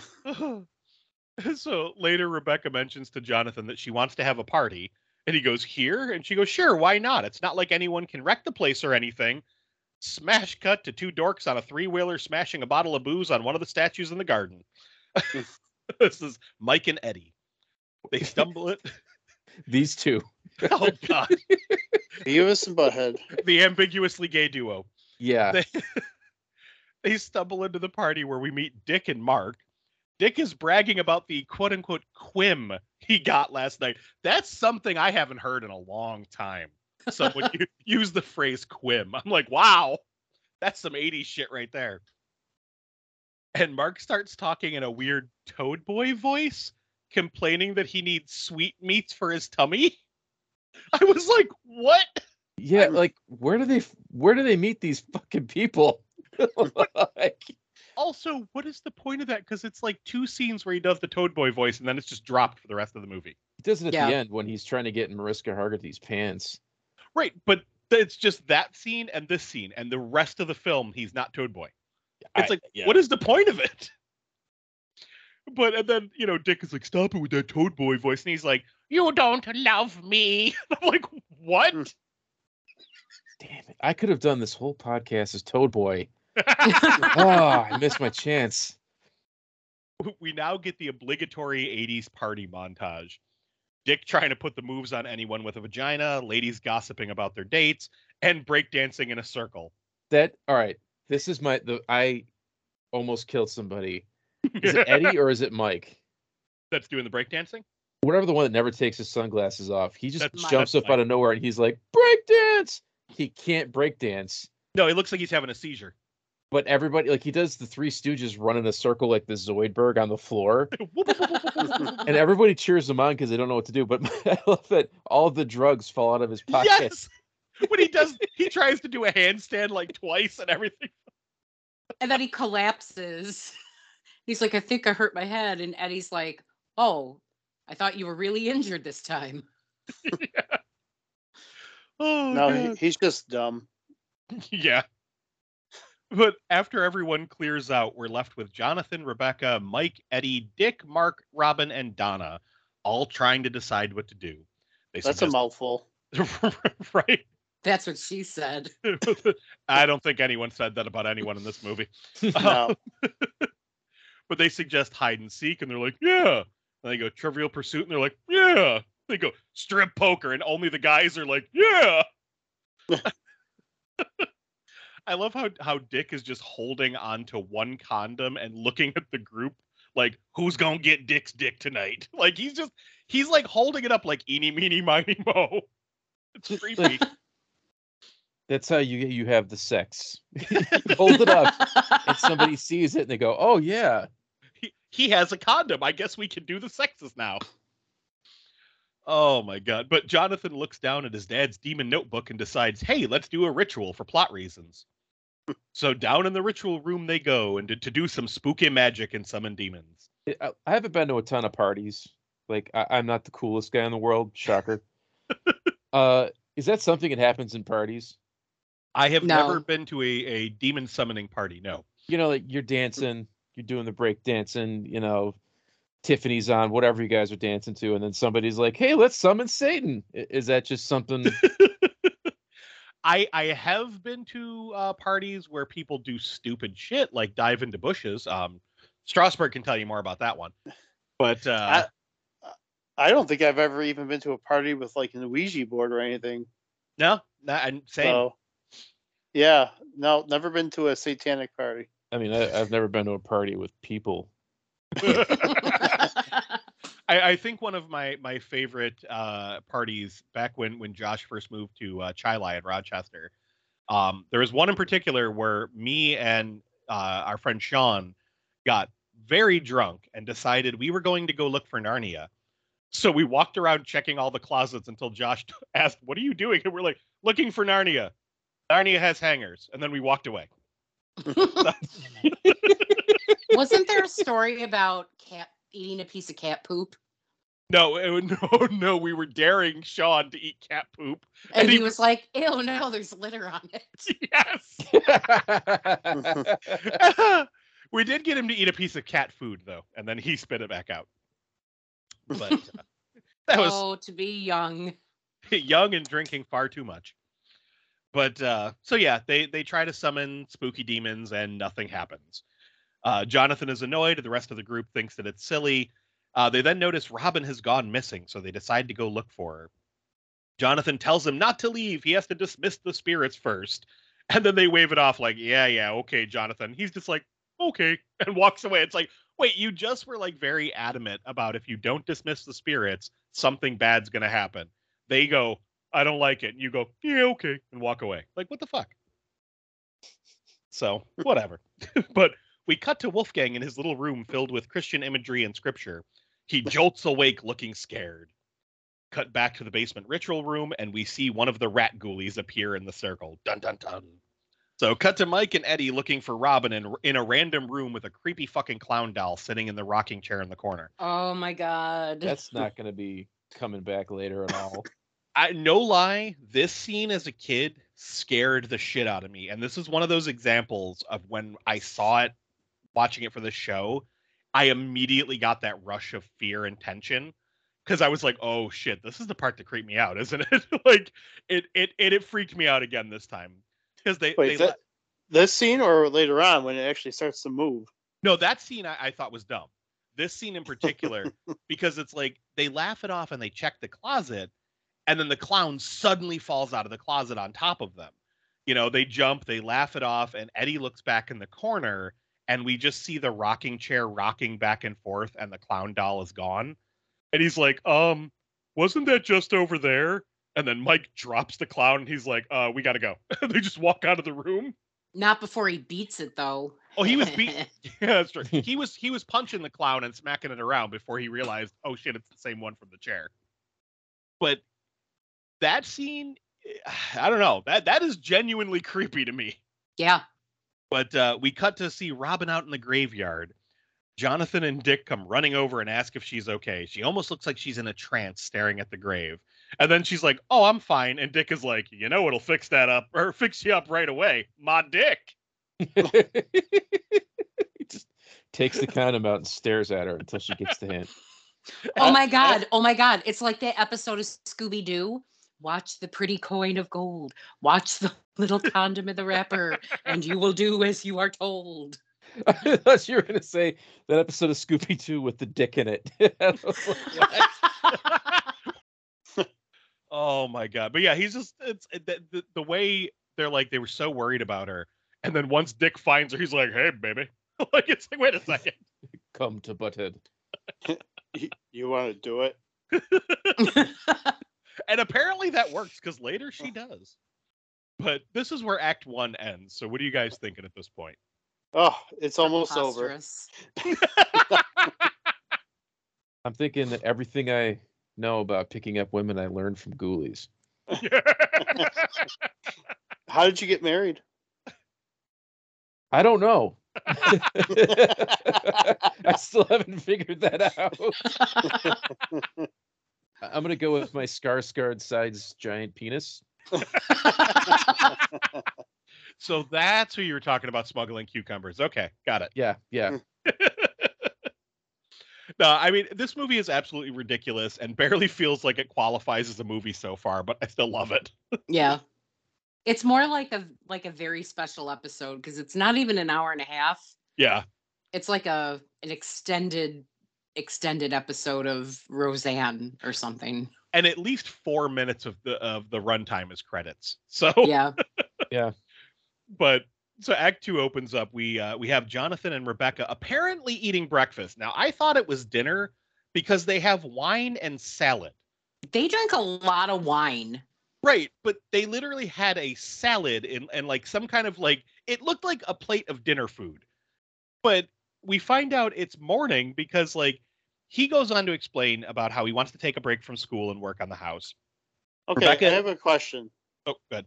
so later, Rebecca mentions to Jonathan that she wants to have a party, and he goes here, and she goes, "Sure, why not? It's not like anyone can wreck the place or anything." Smash cut to two dorks on a three wheeler smashing a bottle of booze on one of the statues in the garden. this is Mike and Eddie. They stumble it. These two. Oh God, Beavis and Butthead. the ambiguously gay duo. Yeah. they, they stumble into the party where we meet Dick and Mark. Dick is bragging about the quote unquote quim he got last night. That's something I haven't heard in a long time. Someone use the phrase quim. I'm like, wow, that's some 80s shit right there. And Mark starts talking in a weird Toad Boy voice, complaining that he needs sweetmeats for his tummy. I was like, what? Yeah, I'm- like where do they where do they meet these fucking people? like, also, what is the point of that? Because it's like two scenes where he does the Toad Boy voice, and then it's just dropped for the rest of the movie. he does it at Yeah. the end when he's trying to get Mariska Hargitay's pants. Right, but it's just that scene and this scene, and the rest of the film, he's not Toad Boy. It's I- like, yeah. what is the point of it? But and then you know, Dick is like, "Stop it with that Toad Boy voice," and he's like, "You don't love me." I'm like, "What?" Damn it. I could have done this whole podcast as Toad Boy. oh, I missed my chance. we now get the obligatory 80s party montage. Dick trying to put the moves on anyone with a vagina, ladies gossiping about their dates, and breakdancing in a circle. That all right. This is my the I almost killed somebody. Is it Eddie or is it Mike? That's doing the breakdancing? Whatever the one that never takes his sunglasses off. He just That's jumps up out of nowhere and he's like, breakdance. He can't breakdance. No, he looks like he's having a seizure. But everybody like he does the three stooges run in a circle like the Zoidberg on the floor. and everybody cheers him on because they don't know what to do. But I love that all the drugs fall out of his pocket. yes. When he does, he tries to do a handstand like twice and everything. and then he collapses. He's like, I think I hurt my head. And Eddie's like, Oh, I thought you were really injured this time. Oh, No, he, he's just dumb. yeah. But after everyone clears out, we're left with Jonathan, Rebecca, Mike, Eddie, Dick, Mark, Robin, and Donna, all trying to decide what to do. They That's a mouthful. right? That's what she said. I don't think anyone said that about anyone in this movie. Um, no. but they suggest hide and seek, and they're like, yeah. And they go Trivial Pursuit, and they're like, yeah. They go strip poker, and only the guys are like, yeah. I love how how Dick is just holding on to one condom and looking at the group like, who's gonna get Dick's dick tonight? Like he's just he's like holding it up like eeny meeny miny mo. It's creepy. That's how you you have the sex. hold it up and somebody sees it and they go, "Oh yeah." he, he has a condom. I guess we can do the sexes now. Oh my god. But Jonathan looks down at his dad's demon notebook and decides, hey, let's do a ritual for plot reasons. so down in the ritual room they go and to, to do some spooky magic and summon demons. I- I, I haven't been to a ton of parties. Like I, I'm not the coolest guy in the world. Shocker. uh, is that something that happens in parties? I have No. never been to a, a demon summoning party. No. You know, like you're dancing, you're doing the break dancing. You know, Tiffany's on, whatever you guys are dancing to, and then somebody's like, "Hey, let's summon Satan." Is that just something? I I have been to uh, parties where people do stupid shit like dive into bushes. Um, Strasberg can tell you more about that one. But uh, I don't think I've ever even been to a party with like an Ouija board or anything. no, not, and same. So, yeah, no, never been to a satanic party. I mean, I, I've never been to a party with people. I, I think one of my my favorite uh, parties back when when Josh first moved to uh, Chili in Rochester. Um, there was one in particular where me and uh, our friend Sean got very drunk and decided we were going to go look for Narnia. So we walked around checking all the closets until Josh asked, "What are you doing?" And we're like, "Looking for Narnia. Narnia has hangers." And then we walked away. Wasn't there a story about cat eating a piece of cat poop? No, it, no, no. We were daring Sean to eat cat poop. And, And he, he- was like, ew, no, there's litter on it. Yes. we did get him to eat a piece of cat food though, and then he spit it back out. But uh, that was Oh, to be young. young and drinking far too much. But uh, so yeah, they they try to summon spooky demons and nothing happens. Uh, Jonathan is annoyed. The rest of the group thinks that it's silly. Uh, they then notice Robin has gone missing, so they decide to go look for her. Jonathan tells him not to leave. He has to dismiss the spirits first. And then they wave it off like, yeah, yeah, okay, Jonathan. He's just like, okay, and walks away. It's like, wait, you just were like very adamant about if you don't dismiss the spirits, something bad's going to happen. They go, I don't like it. And you go, yeah, okay, and walk away. Like, what the fuck? So, whatever. but we cut to Wolfgang in his little room filled with Christian imagery and scripture. He jolts awake looking scared. Cut back to the basement ritual room, and we see one of the rat ghoulies appear in the circle. Dun dun dun. So, cut to Mike and Eddie looking for Robin in, in a random room with a creepy fucking clown doll sitting in the rocking chair in the corner. Oh my god. That's not going to be coming back later at all. I no lie, this scene as a kid scared the shit out of me. And this is one of those examples of when I saw it watching it for the show, I immediately got that rush of fear and tension because I was like, "Oh shit, this is the part that creeped me out, isn't it?" like it it it it freaked me out again this time because they, Wait, they that, this scene or later on when it actually starts to move? no that scene I, I thought was dumb. this scene in particular because it's like they laugh it off and they check the closet, and then the clown suddenly falls out of the closet on top of them. You know, they jump, they laugh it off, and Eddie looks back in the corner, and we just see the rocking chair rocking back and forth, and the clown doll is gone. And he's like, um, wasn't that just over there? And then Mike drops the clown and he's like, uh, we gotta go. they just walk out of the room. Not before he beats it though. Oh, he was beat. yeah, that's true. He was he was punching the clown and smacking it around before he realized, oh shit, it's the same one from the chair. But that scene, I don't know. That that is genuinely creepy to me. yeah. But uh, we cut to see Robin out in the graveyard. Jonathan and Dick come running over and ask if she's okay. She almost looks like she's in a trance staring at the grave. And then she's like, "Oh, I'm fine." And Dick is like, "You know, it'll fix that up or fix you up right away, my Dick." he just takes the condom out and stares at her until she gets the hint. Oh my god. Oh my god. It's like that episode of Scooby Doo. Watch the pretty coin of gold. Watch the little condom in the wrapper, and you will do as you are told. I thought you were gonna say that episode of Scooby Doo with the dick in it. Like. Oh my god! But yeah, he's just it's the, the the way they're like they were so worried about her, and then once Dick finds her, he's like, "Hey, baby!" like it's like, wait a second. Come to Butthead. You, you want to do it? And apparently that works because later she does. But this is where Act One ends. So what are you guys thinking at this point? Oh, it's almost over. I'm thinking that everything I know about picking up women I learned from Ghoulies. How did you get married? I don't know. I still haven't figured that out. I'm gonna go with my scar scarred sides giant penis. so that's who you were talking about smuggling cucumbers. Okay, got it. Yeah, yeah. Hmm. No, I mean this movie is absolutely ridiculous and barely feels like it qualifies as a movie so far, but I still love it. yeah. It's more like a like a very special episode because it's not even an hour and a half. Yeah. It's like a an extended extended episode of Roseanne or something. And at least four minutes of the of the runtime is credits. So Yeah. Yeah. But so act two opens up we uh, we have jonathan and rebecca apparently eating breakfast now i thought it was dinner because they have wine and salad They drink a lot of wine. right but they literally had a salad and, and like some kind of like it looked like a plate of dinner food but we find out it's morning because like he goes on to explain about how he wants to take a break from school and work on the house Okay, Rebecca- I have a question. oh good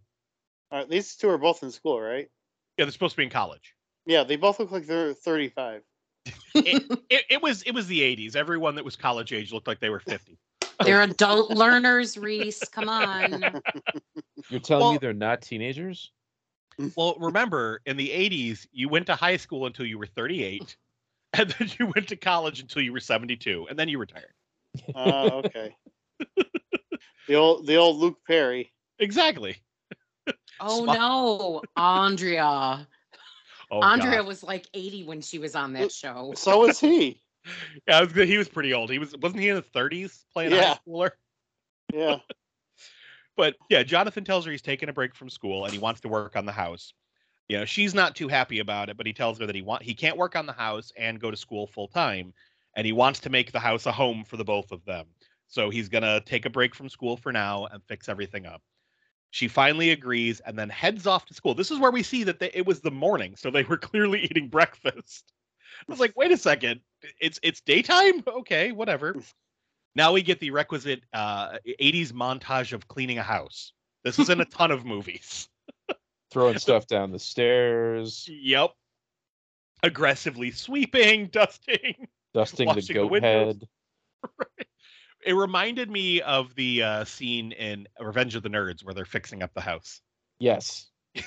All right, these two are both in school, right? yeah they're supposed to be in college Yeah, they both look like they're 35. it, it was it was the 80s everyone that was college age looked like they were 50 They're adult learners, Reese. Come on. You're telling me they're not teenagers? Well, remember in the 80s, you went to high school until you were 38, and then you went to college until you were 72, and then you retired. Uh, okay. the old the old Luke Perry. Exactly. Oh Smart. no, Andrea. Oh, Andrea God. was like 80 when she was on that show. So was he. Yeah, was, he was pretty old. He was wasn't he in his 30s playing a high Yeah. schooler? Yeah. But yeah, Jonathan tells her he's taking a break from school and he wants to work on the house. You know, she's not too happy about it, but he tells her that he want he can't work on the house and go to school full time, and he wants to make the house a home for the both of them. So he's gonna take a break from school for now and fix everything up. She finally agrees and then heads off to school. This is where we see that they, it was the morning, so they were clearly eating breakfast. I was like, wait a second, it's it's daytime. Okay, whatever. Now we get the requisite uh, 80s montage of cleaning a house. This is in a ton of movies. Throwing stuff down the stairs, Yep. Aggressively sweeping, dusting. dusting the the goat windows. head. It reminded me of the uh, scene in Revenge of the Nerds where they're fixing up the house. Yes.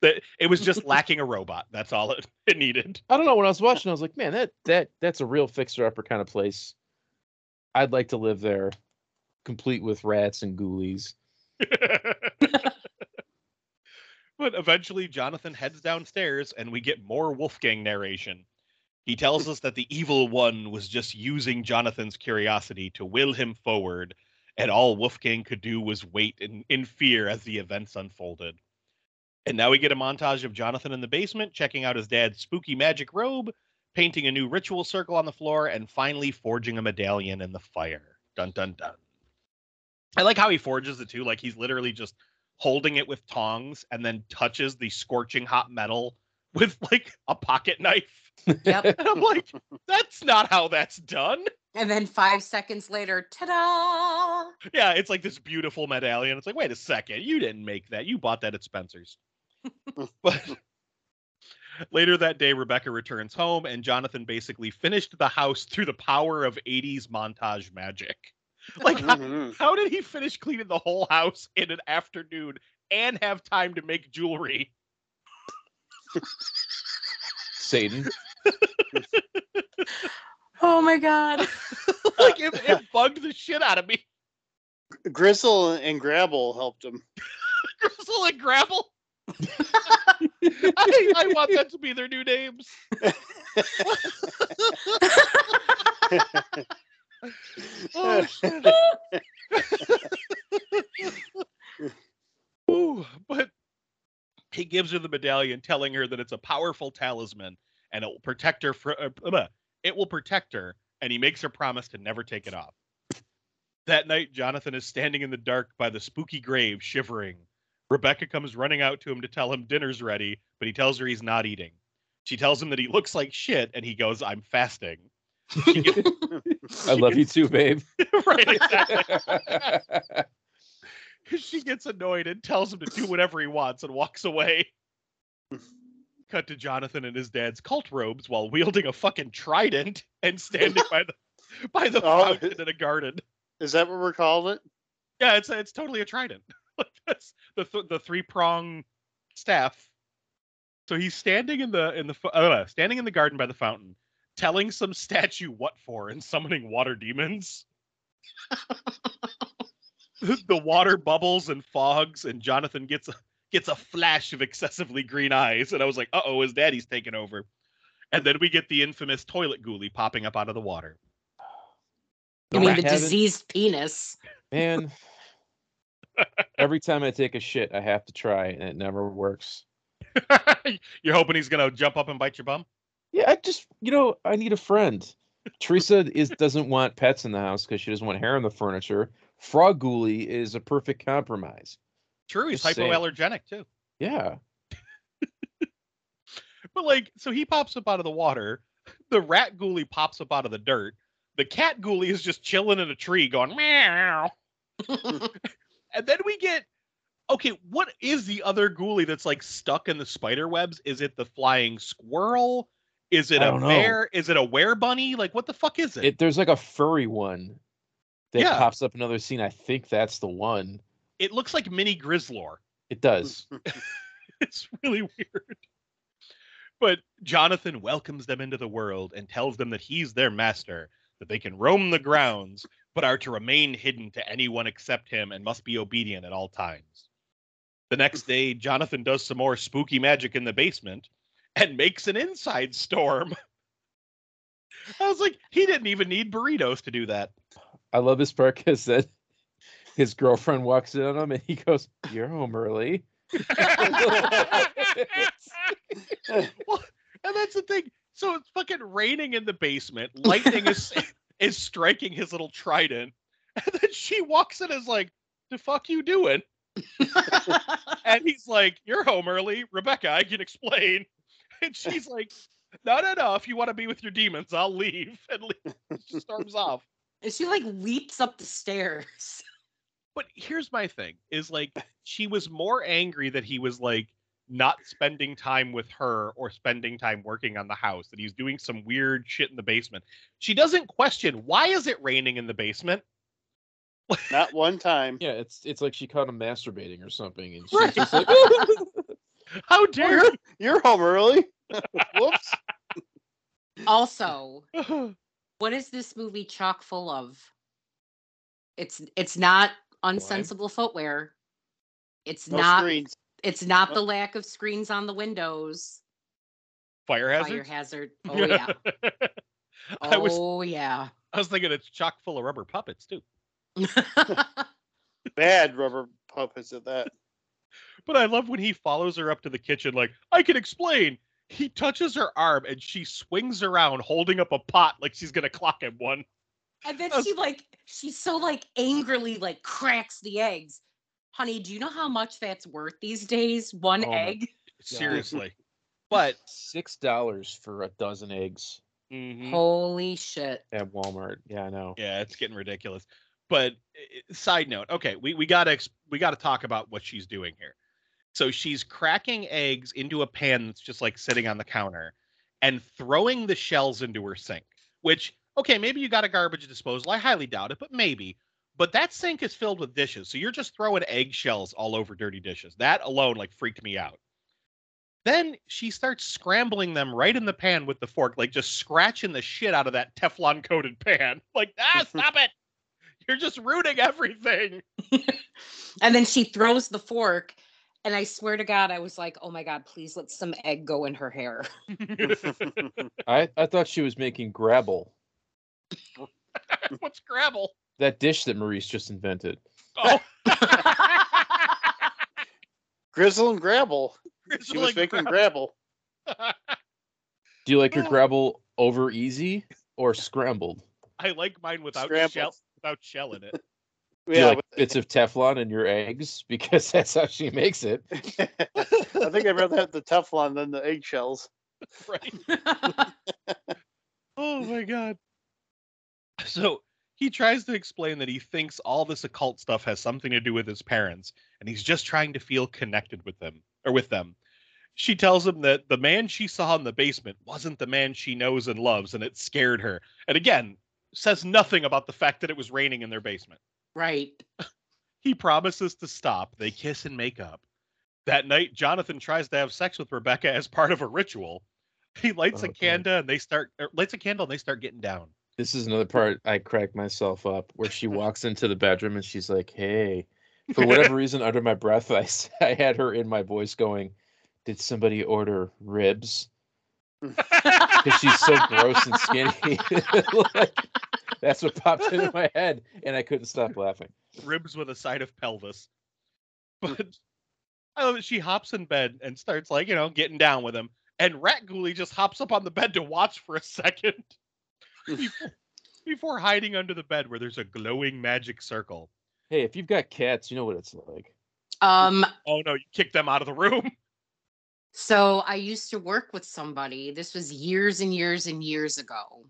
That it was just lacking a robot. That's all it, it needed. I don't know. When I was watching, I was like, man, that that that's a real fixer upper kind of place. I'd like to live there, complete with rats and ghoulies. But eventually, Jonathan heads downstairs and we get more Wolfgang narration. He tells us that the evil one was just using Jonathan's curiosity to will him forward, and all Wolfgang could do was wait in, in fear as the events unfolded. And now we get a montage of Jonathan in the basement checking out his dad's spooky magic robe, painting a new ritual circle on the floor, and finally forging a medallion in the fire. Dun dun dun. I like how he forges it too. Like he's literally just holding it with tongs and then touches the scorching hot metal with like a pocket knife. Yep. And I'm like, that's not how that's done. and then five seconds later, ta-da! Yeah, it's like this beautiful medallion. It's like, wait a second, you didn't make that. You bought that at Spencer's. but later that day, Rebecca returns home, and Jonathan basically finished the house through the power of 80s montage magic. Like, how, Mhm. how did he finish cleaning the whole house in an afternoon and have time to make jewelry? Satan. Oh my god. like, it, it bugged the shit out of me. Grizzel and Grabble helped him. Gristle and Gravel. I, I want that to be their new names. Oh, shit. Ooh, but he gives her the medallion, telling her that it's a powerful talisman and it will protect her. For, uh, it will protect her, and he makes her promise to never take it off. That night, Jonathan is standing in the dark by the spooky grave, shivering. Rebecca comes running out to him to tell him dinner's ready, but he tells her he's not eating. She tells him that he looks like shit, and he goes, "I'm fasting." She gets- I love you too, babe. right, exactly. she gets annoyed and tells him to do whatever he wants and walks away. Cut to Jonathan in his dad's cult robes while wielding a fucking trident and standing by the by the Oh. fountain in a garden. Is that what we're calling it? Yeah, it's it's totally a trident. like that's the th- the three prong staff. So he's standing in the in the fo- uh, standing in the garden by the fountain, telling some statue what for and summoning water demons. the water bubbles and fogs, and Jonathan gets a gets a flash of excessively green eyes, and I was like, "Uh oh, his daddy's taking over." And then we get the infamous toilet ghoulie popping up out of the water. You mean the Haven't- diseased penis? Man, every time I take a shit, I have to try, and it never works. You're hoping he's gonna jump up and bite your bum? Yeah, I just you know I need a friend. Teresa is doesn't want pets in the house because she doesn't want hair on the furniture. Frog Ghoulie is a perfect compromise. True, he's Just saying. hypoallergenic too. Yeah, But like, so he pops up out of the water. The rat ghoulie pops up out of the dirt. The cat ghoulie is just chilling in a tree, going meow. and then we get, okay, what is the other ghoulie that's like stuck in the spider webs? Is it the flying squirrel? Is it I a don't know. bear? Is it a were bunny? Like, what the fuck is it? it there's like a furry one that Yeah. pops up another scene. I think that's the one. It looks like mini Grizzlor. It does. it's really weird. But Jonathan welcomes them into the world and tells them that he's their master, that they can roam the grounds, but are to remain hidden to anyone except him and must be obedient at all times. The next day, Jonathan does some more spooky magic in the basement and makes an inside storm. I was like, he didn't even need burritos to do that. I love this part because then his girlfriend walks in on him and he goes, "You're home early." well, and that's the thing. So it's fucking raining in the basement. Lightning is is striking his little trident, and then she walks in and is like, "The fuck you doing?" And he's like, "You're home early, Rebecca. I can explain." And she's like, "No, no, no. If you want to be with your demons, I'll leave." And leave. she storms off. And she like leaps up the stairs. But here's my thing: is like she was more angry that he was like not spending time with her or spending time working on the house that he's doing some weird shit in the basement she doesn't question why is it raining in the basement Not one time. Yeah, it's it's like she caught him masturbating or something, and she's Right. just like, oh, how Oh, dare you're, you're home early. Whoops. Also, what is this movie chock full of? It's it's not unsensible footwear. It's No not screens. it's not No- the lack of screens on the windows. Fire hazard. Fire hazard. Oh yeah. I was Oh yeah. I was thinking it's chock full of rubber puppets too. Bad rubber puppets at that. But I love when he follows her up to the kitchen, like, I can explain. He touches her arm and she swings around holding up a pot like she's gonna clock him one. and then That's- she like she's so like angrily like cracks the eggs. Honey, do you know how much that's worth these days? One Oh egg? Seriously. But Six dollars for a dozen eggs mhm, Holy shit. at Walmart. Yeah, I know. yeah, it's getting ridiculous. But uh, side note, okay, we, we gotta ex- we gotta talk about what she's doing here. So she's cracking eggs into a pan that's just like sitting on the counter and throwing the shells into her sink. Which, okay, maybe you got a garbage disposal. I highly doubt it, but maybe. But that sink is filled with dishes, so you're just throwing eggshells all over dirty dishes. That alone like freaked me out. Then she starts scrambling them right in the pan with the fork, like just scratching the shit out of that Teflon coated pan. Like, ah, stop it! You're just ruining everything. And then she throws the fork. And I swear to God, I was like, oh my God, please let some egg go in her hair. I, I thought she was making Grabble, What's Scrabble? that dish that Maurice just invented. Oh, Grizzel and Grabble. She was making Grabble. Grabble. Do you like your Oh. Grabble over easy or scrambled? I like mine without Scrambled. shell without shell in it. Do you Yeah, like bits of Teflon in your eggs? Because that's how she makes it. I think I'd rather have the Teflon than the eggshells. Right. Oh my god. So he tries to explain that he thinks all this occult stuff has something to do with his parents, and he's just trying to feel connected with them or with them. She tells him that the man she saw in the basement wasn't the man she knows and loves, and it scared her. And again, says nothing about the fact that it was raining in their basement. Right. He promises to stop. They kiss and make up. That night, Jonathan tries to have sex with Rebecca as part of a ritual. He lights Oh, a God. candle and they start or lights a candle and they start getting down. This is another part I crack myself up where she walks into the bedroom and she's like, "Hey," for whatever reason, under my breath, I I had her in my voice going, "Did somebody order ribs?" Because she's so gross and skinny. Like, that's what popped into my head, and I couldn't stop laughing. Ribs with a side of pelvis. But I love it. She hops in bed and starts like, you know, getting down with him. And Rat Ghoulie just hops up on the bed to watch for a second before, before hiding under the bed where there's a glowing magic circle. Hey, if you've got cats, you know what it's like. Um, Oh no, you kick them out of the room. So I used to work with somebody, this was years and years and years ago,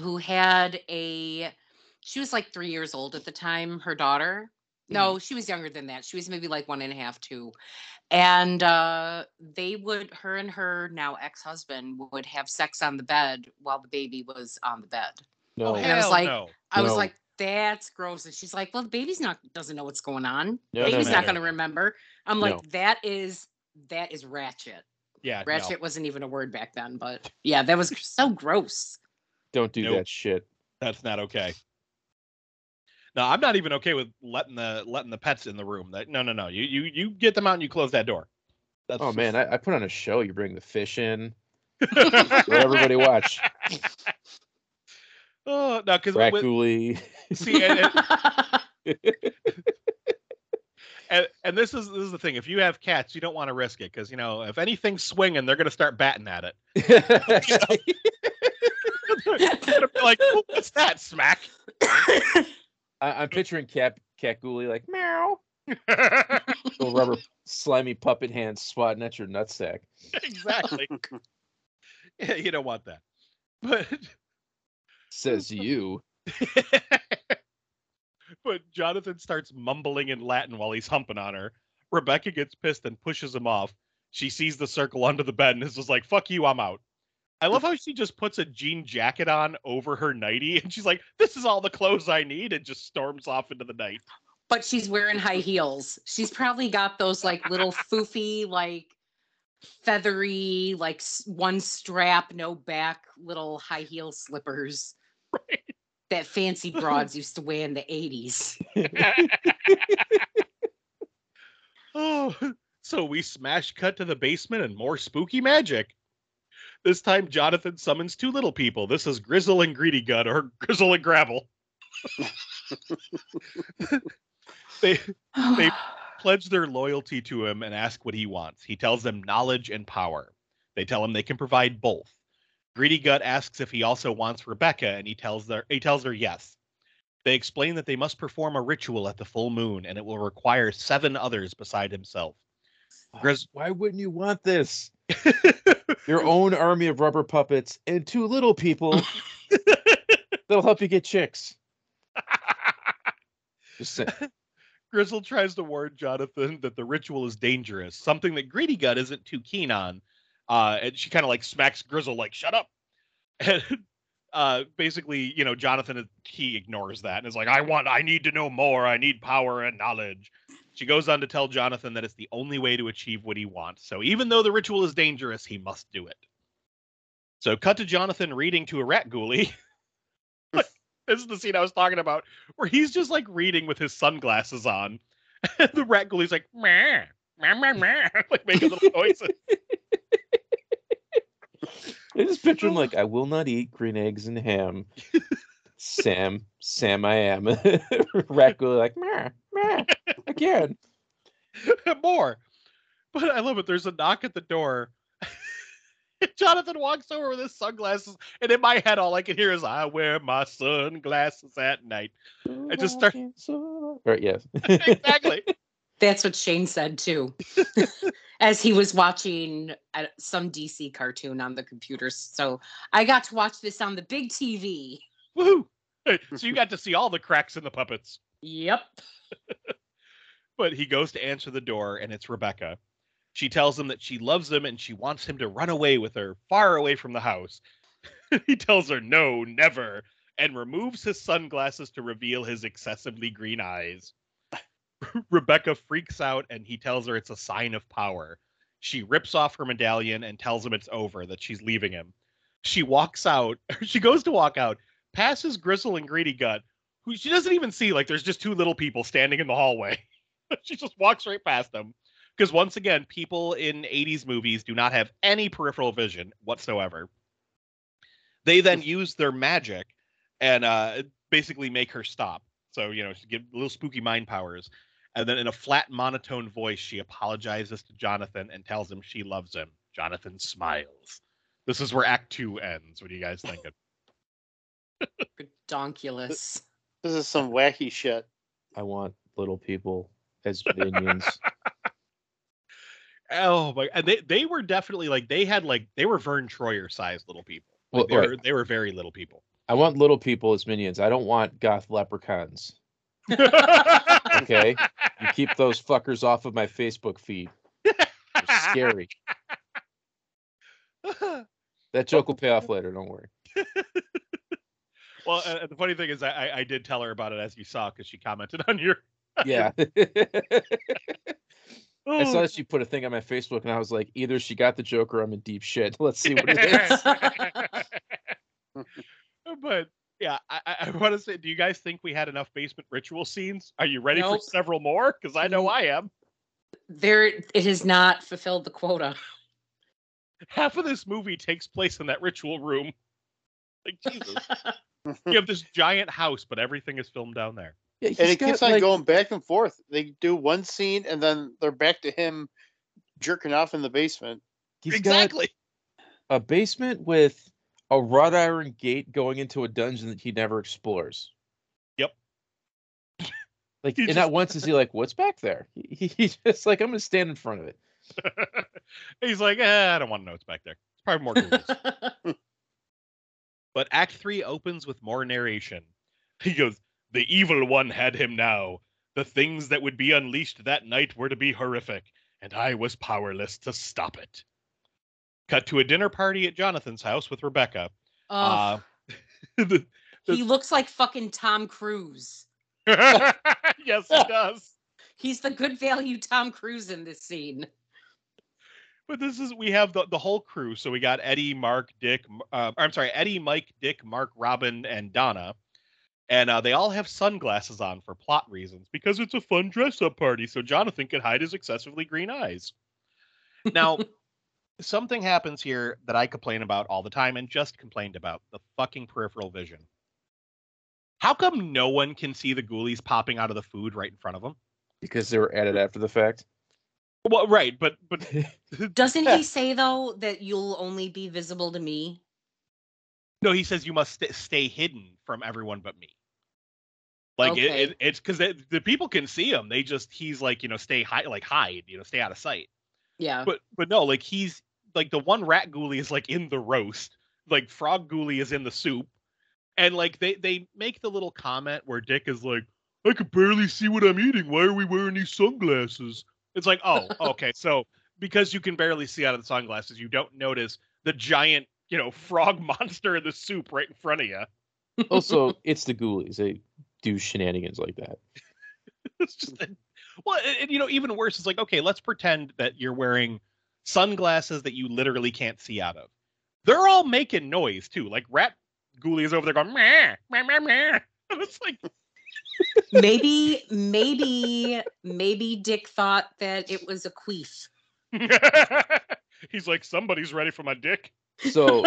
who had a, she was like three years old at the time, her daughter. No, she was younger than that. She was maybe like one and a half, two. And uh, they would, her and her now ex husband would have sex on the bed while the baby was on the bed. No, And I was like- no. I was No. like, that's gross. And she's like, well, the baby's not, doesn't know what's going on. No, no, baby's no, not no. going to remember. I'm like, No. that is, that is ratchet. Yeah, no. Ratchet wasn't even a word back then, but yeah, that was so gross. don't do Nope. that shit. That's not okay. No, I'm not even okay with letting the letting the pets in the room. That no, no, no. You you you get them out and you close that door. That's Oh man, I, I put on a show. You bring the fish in. Let everybody watch. oh no, because Rat Ghoulie. see, and, and, and, and this is this is the thing. If you have cats, you don't want to risk it because you know if anything's swinging, they're gonna start batting at it. they're like, "Oh, "What's that?" Smack. I, I'm picturing Cat Cat Ghoulie like meow. Little rubber slimy puppet hands swatting at your nutsack. exactly. Yeah, you don't want that. But Says you. But Jonathan starts mumbling in Latin while he's humping on her. Rebecca gets pissed and pushes him off. She sees the circle under the bed and is just like, fuck you, I'm out. I love how she just puts a jean jacket on over her nightie and she's like, this is all the clothes I need and just storms off into the night. but she's wearing high heels. She's probably got those like little foofy, like feathery, like one strap, no back, little high heel slippers Right. That fancy broads used to wear in the 80s. oh, so we smash cut to the basement and more spooky magic. This time, Jonathan summons two little people. This is Grizzel and Greedigut, or Grizzel and Gravel. they They- pledge their loyalty to him and ask what he wants. He tells them knowledge and power. They tell him they can provide both. Greedigut asks if he also wants Rebecca, and he tells her he tells her yes. They explain that they must perform a ritual at the full moon, and it will require seven others beside himself. Grizz- Why wouldn't you want this? Your own army of rubber puppets and two little people that'll help you get chicks. Just Grizzel tries to warn Jonathan that the ritual is dangerous, something that Greedigut isn't too keen on. Uh, and she kind of like smacks Grizzel, like, shut up. And uh, basically, you know, Jonathan, he ignores that and is like, I want, I need to know more. I need power and knowledge. She goes on to tell Jonathan that it's the only way to achieve what he wants. So even though the ritual is dangerous, he must do it. So cut to Jonathan reading to a rat ghoulie. this is the scene I was talking about, where he's just like reading with his sunglasses on. And the rat ghoulie's like, meh, meh, meh, meh, like making little noises. I just picture him like, I will not eat green eggs and ham. Sam, Sam, I am. Rat go like, meh, meh, again. More. But I love it. There's a knock at the door. Jonathan walks over with his sunglasses, and in my head, all I can hear is, I wear my sunglasses at night. I just start- Right, yes. exactly. That's what Shane said too, as he was watching uh, some DC cartoon on the computer. So I got to watch this on the big TV. Woohoo. So you got to see all the cracks in the puppets. Yep. But he goes to answer the door, and it's Rebecca. She tells him that she loves him and she wants him to run away with her, far away from the house. he tells her, no, never, and removes his sunglasses to reveal his excessively green eyes. Rebecca freaks out and he tells her it's a sign of power. She rips off her medallion and tells him it's over, that she's leaving him. She walks out, she goes to walk out, passes Gristle and Greedigut, who she doesn't even see, like there's just two little people standing in the hallway. she just walks right past them. Because once again, people in 80s movies do not have any peripheral vision whatsoever. They then use their magic and uh, basically make her stop. So, you know, she get little spooky mind powers. And then in a flat monotone voice, she apologizes to Jonathan and tells him she loves him. Jonathan smiles. This is where Act Two ends. What do you guys think? Redonkulous. This is some wacky shit. I want little people as minions. Oh my! And they they were definitely like they had like they were Vern Troyer sized little people. Well, they right. were they were very little people. I want little people as minions. I don't want goth leprechauns. Okay, you keep those fuckers off of my Facebook feed. They're scary. That joke will pay off later. Don't worry. well, uh, the funny thing is, I, I I did tell her about it as you saw because she commented on your. Yeah. I saw that she put a thing on my Facebook, and I was like, either she got the joke or I'm in deep shit. Let's see what it is. but yeah, I, I- I want to say, do you guys think we had enough basement ritual scenes? Are you ready Nope. for several more? Because I know I am. There, it has not fulfilled the quota. Half of this movie takes place in that ritual room. Like Jesus, you have this giant house, but everything is filmed down there. Yeah, And he's it keeps on like- going back and forth. They do one scene and then they're back to him jerking off in the basement. He's exactly. got a basement with a wrought iron gate going into a dungeon that he never explores. Yep. Like, He and just- not once is he like, "What's back there?" He, he- he's just like, "I'm gonna stand in front of it." He's like, eh, I don't want to know what's back there. It's probably more ghouls. But Act Three opens with more narration. He goes, The evil one had him now. The things that would be unleashed that night were to be horrific, and I was powerless to stop it. Cut to a dinner party at Jonathan's house with Rebecca. Oh, Uh, the- he looks like fucking Tom Cruise. yes, he does. He's the good value Tom Cruise in this scene. But this is we have the, the whole crew. So we got Eddie, Mark, Dick. Uh, I'm sorry, Eddie, Mike, Dick, Mark, Robin, and Donna, and uh, they all have sunglasses on for plot reasons because it's a fun dress up party. So Jonathan can hide his excessively green eyes. Now, something happens here that I complain about all the time and just complained about the fucking peripheral vision. How come no one can see the ghoulies popping out of the food right in front of them? because they were added after the fact. Well, right, but but Doesn't he say though that you'll only be visible to me? no, he says you must st- stay hidden from everyone but me. Like Okay. it, it's because the people can see him. They just he's like you know stay high, like hide you know stay out of sight. Yeah. But but no, like he's like the one rat ghoulie is like in the roast, like frog ghoulie is in the soup, and like they they make the little comment where Dick is like, I could barely see what I'm eating. Why are we wearing these sunglasses? It's like, oh, okay, so because you can barely see out of the sunglasses, you don't notice the giant you know frog monster in the soup right in front of you. Also, it's the Ghoulies. They do shenanigans like that. it's just well and, and, you know even worse is like okay let's pretend that you're wearing sunglasses that you literally can't see out of they're all making noise too like rat ghoulie is over there going meh, meh, meh, meh. It's like maybe, maybe, maybe Dick thought that it was a queef. he's like somebody's ready for my dick So,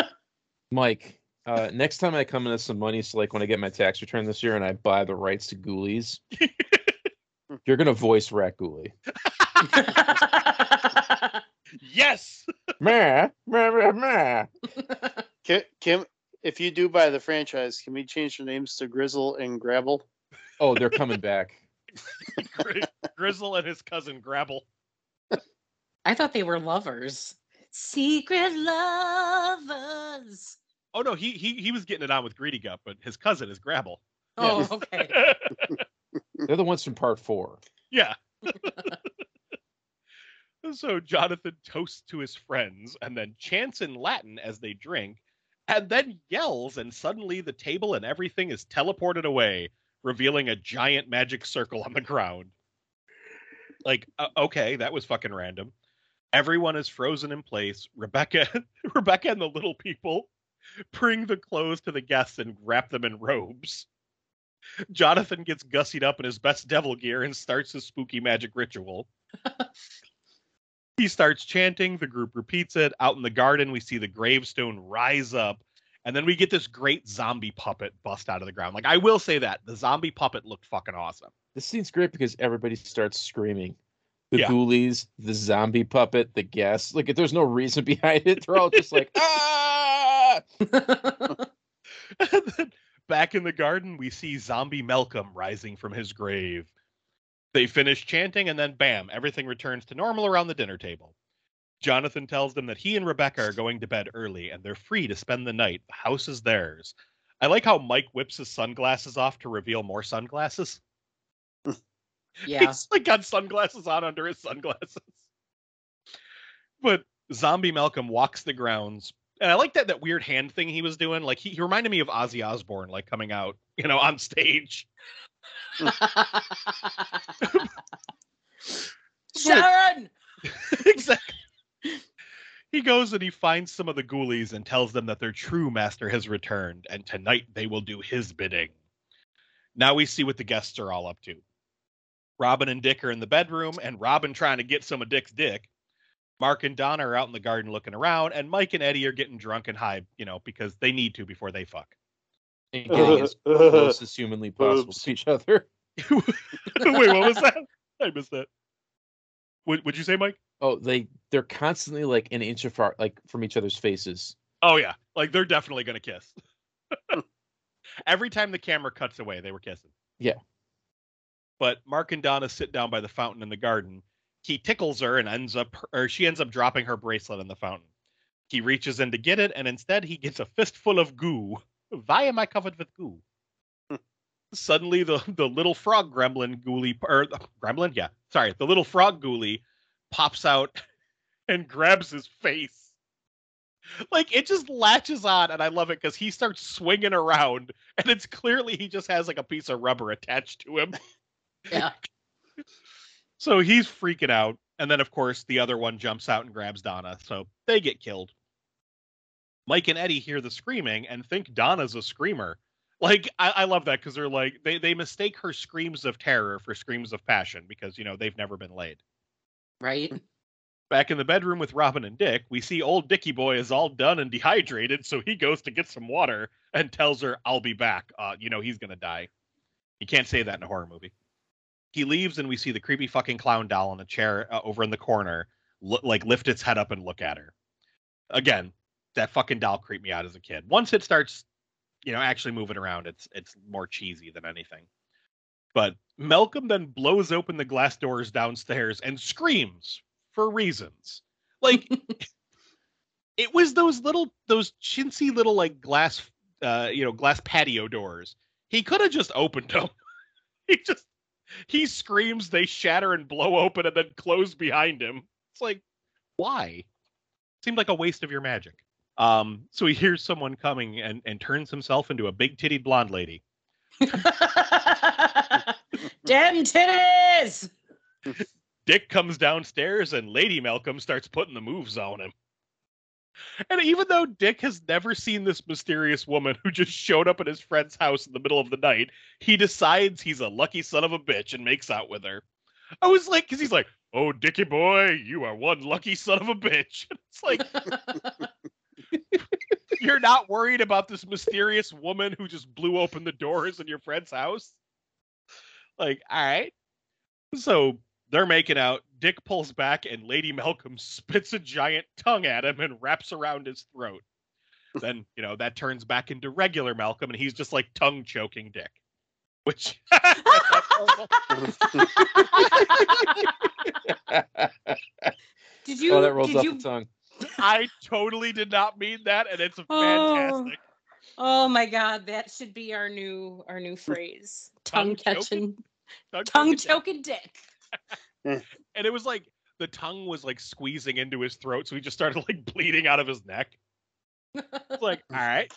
Mike, uh, next time I come into some money, so like when I get my tax return this year and I buy the rights to Ghoulies, you're gonna voice Rat Ghoulie. Yes Meh, meh, meh, meh. Kim, Kim, if you do buy the franchise, can we change the names to Grizzel and Grabble? Oh, they're coming back. Grizzel and his cousin grabble I thought they were lovers. Secret lovers. oh no he he he was getting it on with greedigut but his cousin is grabble Oh, okay. They're the ones from part four. Yeah. So Jonathan toasts to his friends and then chants in Latin as they drink, and then yells, and suddenly the table and everything is teleported away, revealing a giant magic circle on the ground. Like, uh, okay, that was fucking random. Everyone is frozen in place. Rebecca, Rebecca, and the little people bring the clothes to the guests and wrap them in robes. Jonathan gets gussied up in his best devil gear and starts his spooky magic ritual. he starts chanting, the group repeats it. Out in the garden, we see the gravestone rise up, and then we get this great zombie puppet bust out of the ground. Like, I will say that the zombie puppet looked fucking awesome. This scene's great because everybody starts screaming. The Yeah. Ghoulies, the zombie puppet, the guests. Like, if there's no reason behind it, they're all just like, ah! And then back in the garden, we see zombie Malcolm rising from his grave. They finish chanting, and then bam, everything returns to normal around the dinner table. Jonathan tells them that he and Rebecca are going to bed early and they're free to spend the night. The house is theirs. I like how Mike whips his sunglasses off to reveal more sunglasses. yeah. He's like got sunglasses on under his sunglasses. But zombie Malcolm walks the grounds. And I like that that weird hand thing he was doing. Like he, he reminded me of Ozzy Osbourne, like coming out, you know, on stage. Mm. Sharon! exactly. He goes and he finds some of the ghoulies and tells them that their true master has returned, and tonight they will do his bidding. Now we see what the guests are all up to. Robin and Dick are in the bedroom, and Robin trying to get some of Dick's dick. Mark and Donna are out in the garden looking around, and Mike and Eddie are getting drunk and high, you know, because they need to before they fuck. And getting as close as humanly possible Oops. to each other. Wait, what was that? I missed that. What would you say, Mike? Oh, they they're constantly like an inch apart, like from each other's faces. Oh yeah, like they're definitely gonna kiss. Every time the camera cuts away, they were kissing. Yeah. But Mark and Donna sit down by the fountain in the garden. He tickles her and ends up, or she ends up dropping her bracelet in the fountain. He reaches in to get it, and instead he gets a fistful of goo. Why am I covered with goo? Suddenly, the the little frog gremlin ghoulie, or gremlin, yeah, sorry, the little frog ghoulie pops out and grabs his face like it just latches on and i love it because he starts swinging around and it's clearly he just has like a piece of rubber attached to him Yeah. so he's freaking out and then of course the other one jumps out and grabs donna so they get killed mike and eddie hear the screaming and think donna's a screamer like i, I love that because they're like they, they mistake her screams of terror for screams of passion because you know they've never been laid Right? Back in the bedroom with Robin and Dick, we see old Dicky boy is all done and dehydrated, so he goes to get some water and tells her, I'll be back. Uh, you know, he's gonna die. You can't say that in a horror movie. He leaves, and we see the creepy fucking clown doll in a chair uh, over in the corner, lo- like lift its head up and look at her. Again, that fucking doll creeped me out as a kid. Once it starts, you know, actually moving around, it's it's more cheesy than anything. But Malcolm then blows open the glass doors downstairs and screams for reasons. Like it was those little those chintzy little like glass uh you know glass patio doors. He could have just opened them. he just he screams, they shatter and blow open and then close behind him. It's like why? Seemed like a waste of your magic. Um, so he hears someone coming and, and turns himself into a big titted blonde lady. Damn titties! Dick comes downstairs and Lady Malcolm starts putting the moves on him. And even though Dick has never seen this mysterious woman who just showed up at his friend's house in the middle of the night, he decides he's a lucky son of a bitch and makes out with her. I was like, because he's like, oh, Dicky boy, you are one lucky son of a bitch. It's like, you're not worried about this mysterious woman who just blew open the doors in your friend's house? Like, all right. So they're making out. Dick pulls back, and Lady Malcolm spits a giant tongue at him and wraps around his throat. then, you know, that turns back into regular Malcolm, and he's just like tongue choking Dick. Which Did you? oh, that rolls did off you? the tongue. I totally did not mean that, and it's Oh. fantastic. Oh my God, that should be our new our new phrase. Tongue Tongue catching, Tongue tongue choking Dick. dick. and it was like the tongue was like squeezing into his throat, so he just started like bleeding out of his neck. It's like, all right.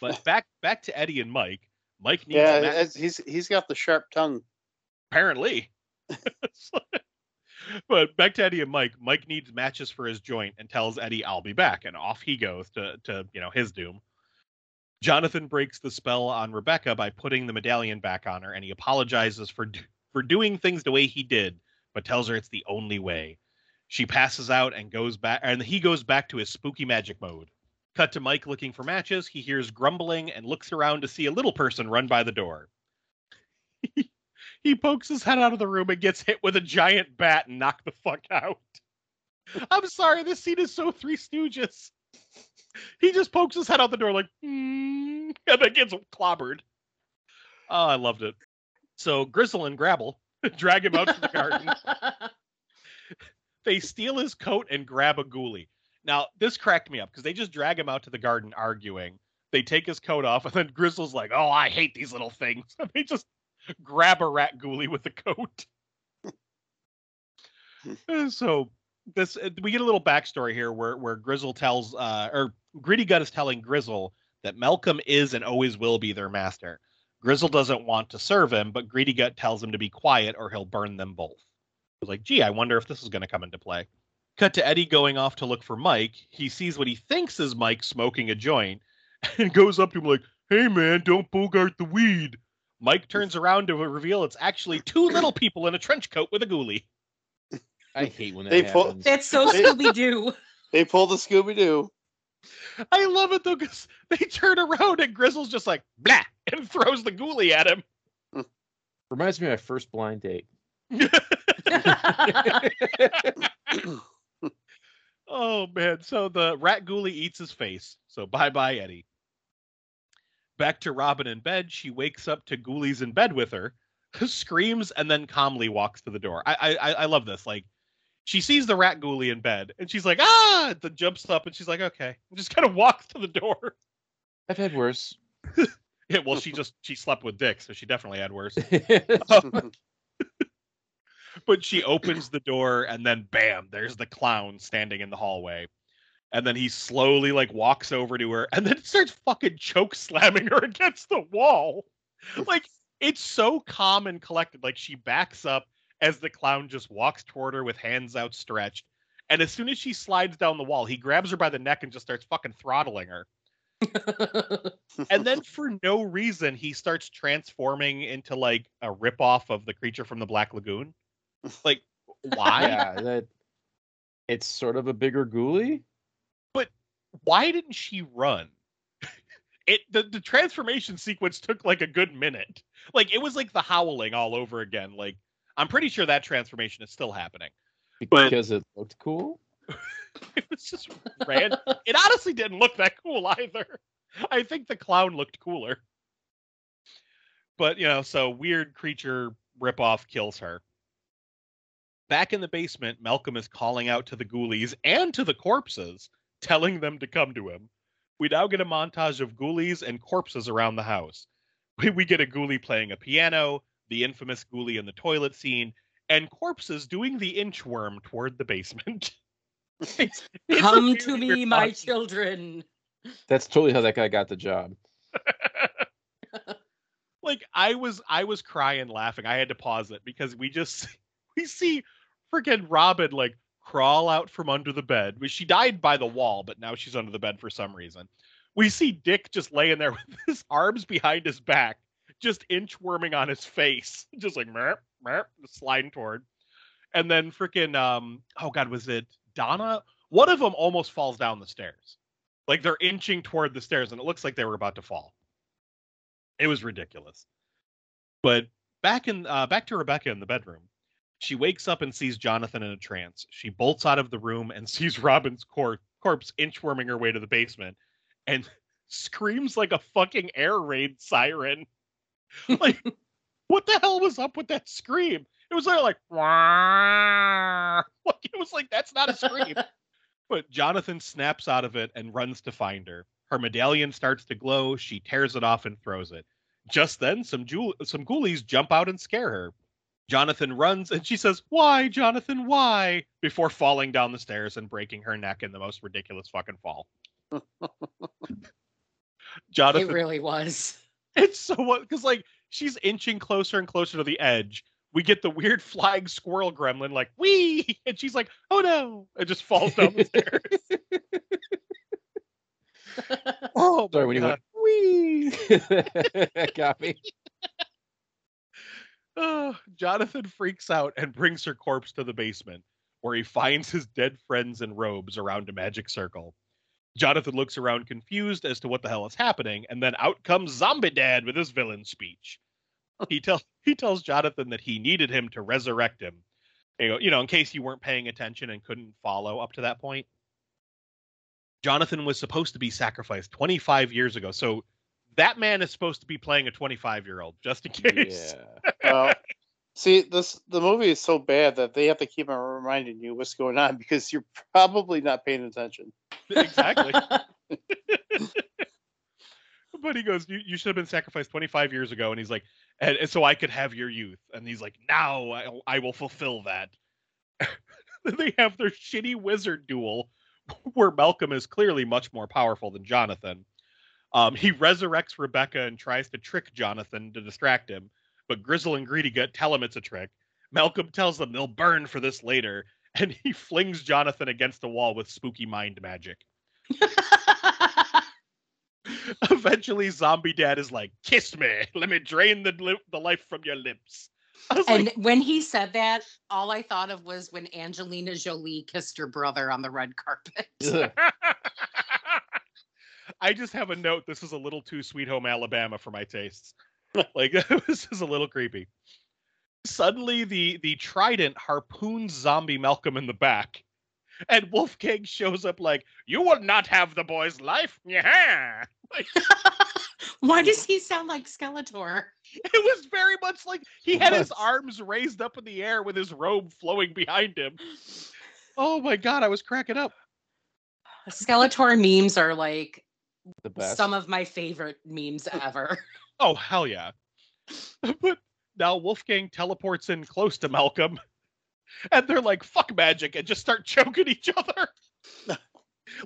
But back back to Eddie and Mike. Mike needs Yeah, he's he's got the sharp tongue. apparently. But back to Eddie and Mike. Mike needs matches for his joint and tells Eddie, "I'll be back," and off he goes to to you know his doom. Jonathan breaks the spell on Rebecca by putting the medallion back on her, and he apologizes for do- for doing things the way he did, but tells her it's the only way. She passes out and goes back, and he goes back to his spooky magic mode. Cut to Mike looking for matches. He hears grumbling and looks around to see a little person run by the door. he pokes his head out of the room and gets hit with a giant bat and knocked the fuck out. I'm sorry, this scene is so Three Stooges. He just pokes his head out the door like, "Hmm," and then gets clobbered. Oh, I loved it. So Grizzel and Grabble drag him out to the garden. They steal his coat and grab a ghoulie. Now, this cracked me up because they just drag him out to the garden arguing. They take his coat off, and then Grizzel's like, "Oh, I hate these little things." And they just grab a rat ghoulie with the coat. So this uh, we get a little backstory here where where Grizzel tells uh or Greedigut is telling Grizzel that Malcolm is and always will be their master. Grizzel doesn't want to serve him, but Greedigut tells him to be quiet or he'll burn them both. I was like, gee, I wonder if this is going to come into play. Cut to Eddie going off to look for Mike. He sees what he thinks is Mike smoking a joint and goes up to him like, hey man, don't bogart the weed. Mike turns around to reveal it's actually two little people in a trench coat with a ghoulie. I hate when that They pull- happens. That's so Scooby Doo. They pull the Scooby Doo. I love it though because they turn around and Grizzel's just like blah and throws the ghoulie at him. Reminds me of my first blind date. oh man! So the rat ghoulie eats his face. So bye bye Eddie. Back to Robin in bed. She wakes up to ghoulies in bed with her, screams, and then calmly walks to the door. I I I love this. Like she sees the rat ghoulie in bed, and she's like ah, then jumps up and she's like okay, and just kind of walks to the door. I've had worse. Yeah, well, she just she slept with Dick, so she definitely had worse. but she opens the door and then bam there's the clown standing in the hallway and then he slowly like walks over to her and then starts fucking choke slamming her against the wall. Like it's so calm and collected. Like she backs up as the clown just walks toward her with hands outstretched. And as soon as she slides down the wall he grabs her by the neck and just starts fucking throttling her. And then for no reason he starts transforming into like a ripoff of the creature from the black lagoon. Like why? Yeah, that It's sort of a bigger ghoulie. Why didn't she run? It the, the transformation sequence took like a good minute. Like it was like the howling all over again. Like I'm pretty sure that transformation is still happening. But- Because it looked cool. It was just random. it honestly didn't look that cool either. I think the clown looked cooler. But you know, so weird creature ripoff kills her. Back in the basement, Malcolm is calling out to the ghoulies and to the corpses, telling them to come to him. We now get a montage of ghoulies and corpses around the house. We, we get a ghoulie playing a piano, the infamous ghoulie in the toilet scene, and corpses doing the inchworm toward the basement. It's- it's Come to me, weird my montage. children. That's totally how that guy got the job. like I was I was crying laughing. I had to pause it because we just we see freaking Robin like crawl out from under the bed. She died by the wall, but now she's under the bed for some reason. We see Dick just laying there with his arms behind his back, just inchworming on his face, just like merp, merp, sliding toward. And then freaking um oh god, was it Donna? One of them almost falls down the stairs. Like they're inching toward the stairs and it looks like they were about to fall. It was ridiculous. But back in uh, back to Rebecca in the bedroom. She wakes up and sees Jonathan in a trance. She bolts out of the room and sees Robin's cor- corpse inchworming her way to the basement and screams like a fucking air raid siren. Like, what the hell was up with that scream? It was like, "Wah." like it was like that's not a scream. But Jonathan snaps out of it and runs to find her. Her medallion starts to glow. She tears it off and throws it. Just then, some jewel- some ghoulies jump out and scare her. Jonathan runs and she says, "Why, Jonathan? Why?" Before falling down the stairs and breaking her neck in the most ridiculous fucking fall. Jonathan, It really was. it's so what because like she's inching closer and closer to the edge. We get the weird flying squirrel gremlin like wee, and she's like, "Oh no!" It just falls down the stairs. Oh, Sorry, my when you God. went wee. that got me. Oh, Jonathan freaks out and brings her corpse to the basement, where he finds his dead friends in robes around a magic circle. Jonathan looks around confused as to what the hell is happening, and then out comes Zombie Dad with his villain speech. He tells he tells Jonathan that he needed him to resurrect him. You know, you know, in case you weren't paying attention and couldn't follow up to that point. Jonathan was supposed to be sacrificed 25 years ago, so that man is supposed to be playing a 25 year old, just in case. Yeah. Well, see, this the movie is so bad that they have to keep on reminding you what's going on because you're probably not paying attention. exactly. but he goes, you, you should have been sacrificed 25 years ago. And he's like, and, and so I could have your youth. And he's like, now I, I will fulfill that. then they have their shitty wizard duel where Malcolm is clearly much more powerful than Jonathan. Um, he resurrects Rebecca and tries to trick Jonathan to distract him, but Grizzel and Greedigut tell him it's a trick. Malcolm tells them they'll burn for this later, and he flings Jonathan against the wall with spooky mind magic. Eventually, Zombie Dad is like, "Kiss me, let me drain the li- the life from your lips." And like, when he said that, all I thought of was when Angelina Jolie kissed her brother on the red carpet. I just have a note. This is a little too Sweet Home Alabama for my tastes. like this is a little creepy. Suddenly, the the trident harpoons Zombie Malcolm in the back, and Wolfgang shows up like, "You will not have the boy's life." Yeah. Like, Why does he sound like Skeletor? it was very much like he had his arms raised up in the air with his robe flowing behind him. Oh my god, I was cracking up. Skeletor memes are like the best. some of my favorite memes ever. Oh hell yeah! but now Wolfgang teleports in close to Malcolm, and they're like "fuck magic" and just start choking each other.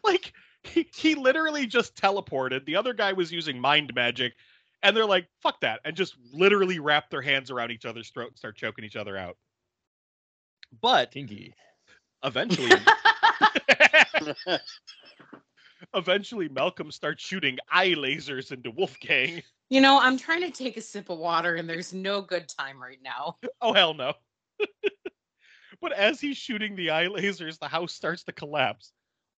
like he he literally just teleported. The other guy was using mind magic, and they're like "fuck that" and just literally wrap their hands around each other's throat and start choking each other out. But Kinky. eventually, eventually Malcolm starts shooting eye lasers into Wolfgang. You know, I'm trying to take a sip of water and there's no good time right now. Oh hell no. But as he's shooting the eye lasers, the house starts to collapse.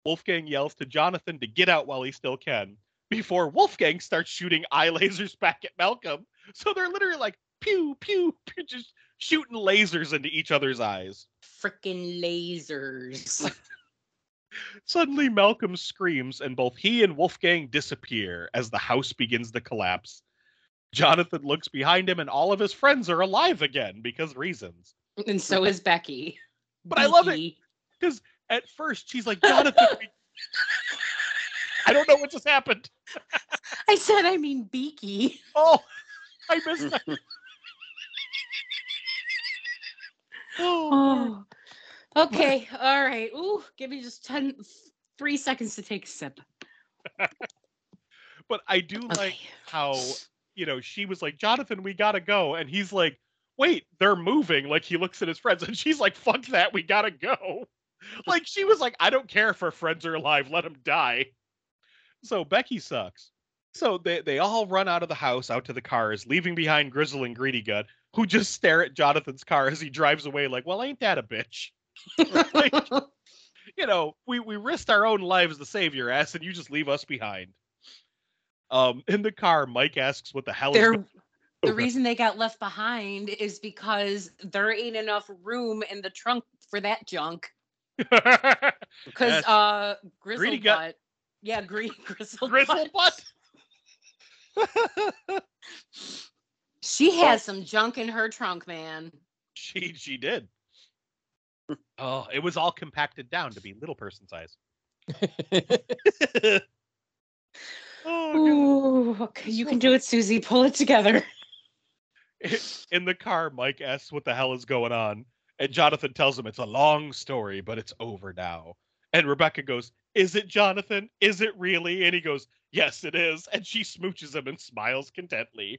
Wolfgang yells to Jonathan to get out while he still can before Wolfgang starts shooting eye lasers back at Malcolm. So they're literally like pew, pew, pew, just shooting lasers into each other's eyes. Freaking lasers. Suddenly, Malcolm screams, and both he and Wolfgang disappear as the house begins to collapse. Jonathan looks behind him, and all of his friends are alive again because reasons. and so is Becky. But I love it. because At first, she's like, Jonathan, we... I don't know what just happened. I said, I mean, Beaky. Oh, I missed that. oh, Oh. Okay. All right. Ooh, give me just 10, three seconds to take a sip. but I do like how you know she was like jonathan we gotta go. And he's like wait they're moving. Like he looks at his friends and she's like fuck that we gotta go. Like she was like i don't care if our friends are alive let them die. So becky sucks. So they, they all run out of the house out to the cars leaving behind grizzel and greedigut who just stare at jonathan's car as he drives away like well ain't that a bitch? Like, you know, we we risked our own lives to save your ass, and you just leave us behind. Um, in the car, Mike asks, "What the hell is They're, going the reason they got left behind is because there ain't enough room in the trunk for that junk. Because Yes. uh, Grizzel Greedy butt. Yeah, green grizzel. Grizzel butt. butt. She has some junk in her trunk, man. she she did. Oh, it was all compacted down to be little person size. Oh, Ooh, okay, you can do it, Susie. Pull it together. in the car, Mike asks what the hell is going on, and Jonathan tells him it's a long story, but it's over now. And Rebecca goes, "Is it Jonathan? Is it really?" And he goes, "Yes, it is." And she smooches him and smiles contently.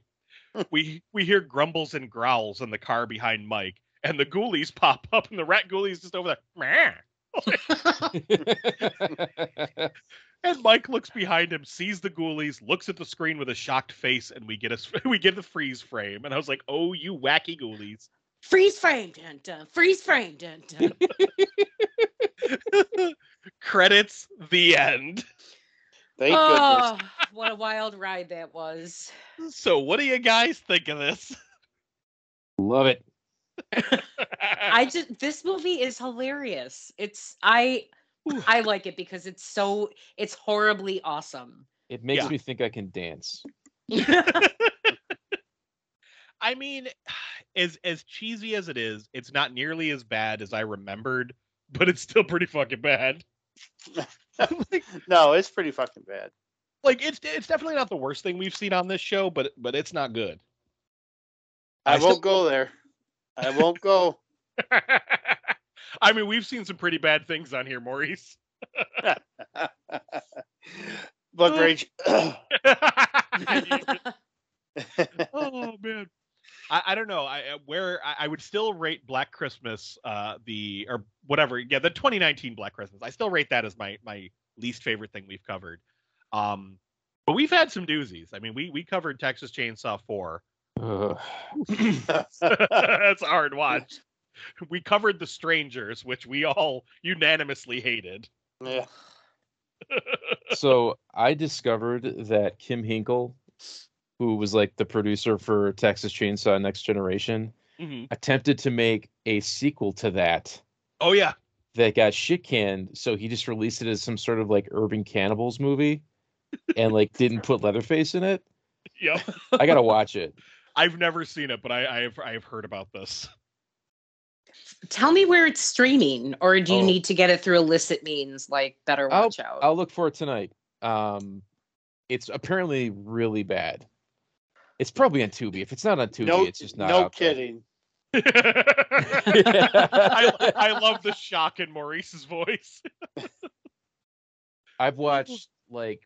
we we hear grumbles and growls in the car behind Mike, and the ghoulies pop up, and the rat ghoulies just over there. "Meh." And Mike looks behind him, sees the ghoulies, looks at the screen with a shocked face, and we get a we get the freeze frame. And I was like, "Oh, you wacky ghoulies!" Freeze frame, dun dun. Freeze frame, dun dun. Credits. The end. Thank oh, goodness. oh, what a wild ride that was. So, what do you guys think of this? Love it. I just this movie is hilarious. It's I I like it because it's so it's horribly awesome. It makes Yeah. me think I can dance. I mean, as as cheesy as it is, it's not nearly as bad as I remembered, but it's still pretty fucking bad. like, No, it's pretty fucking bad. like it's it's definitely not the worst thing we've seen on this show, but but it's not good. I, I won't go there. I won't go. I mean, we've seen some pretty bad things on here, Maurice. Look, Rage. oh man I, I don't know i uh, where I, I would still rate black christmas uh the or whatever yeah the 2019 black christmas i still rate that as my my least favorite thing we've covered um but we've had some doozies i mean we we covered texas chainsaw 4 Ugh. that's a hard watch we covered the strangers which we all unanimously hated yeah. so I discovered that Kim Henkel, who was like the producer for Texas Chainsaw Next Generation, Mhm. attempted to make a sequel to that oh yeah that got shit canned. So he just released it as some sort of like urban cannibals movie and like didn't put Leatherface in it. yep I gotta watch it. i've never seen it but i i have i have heard about this Tell me where it's streaming, or do you Oh. need to get it through illicit means like Better I'll- Watch Out? I'll look for it tonight. Um, it's apparently really bad. It's probably on Tubi. If it's not on Tubi, No, it's just not. no kidding. I, I love the shock in Maurice's voice. I've watched like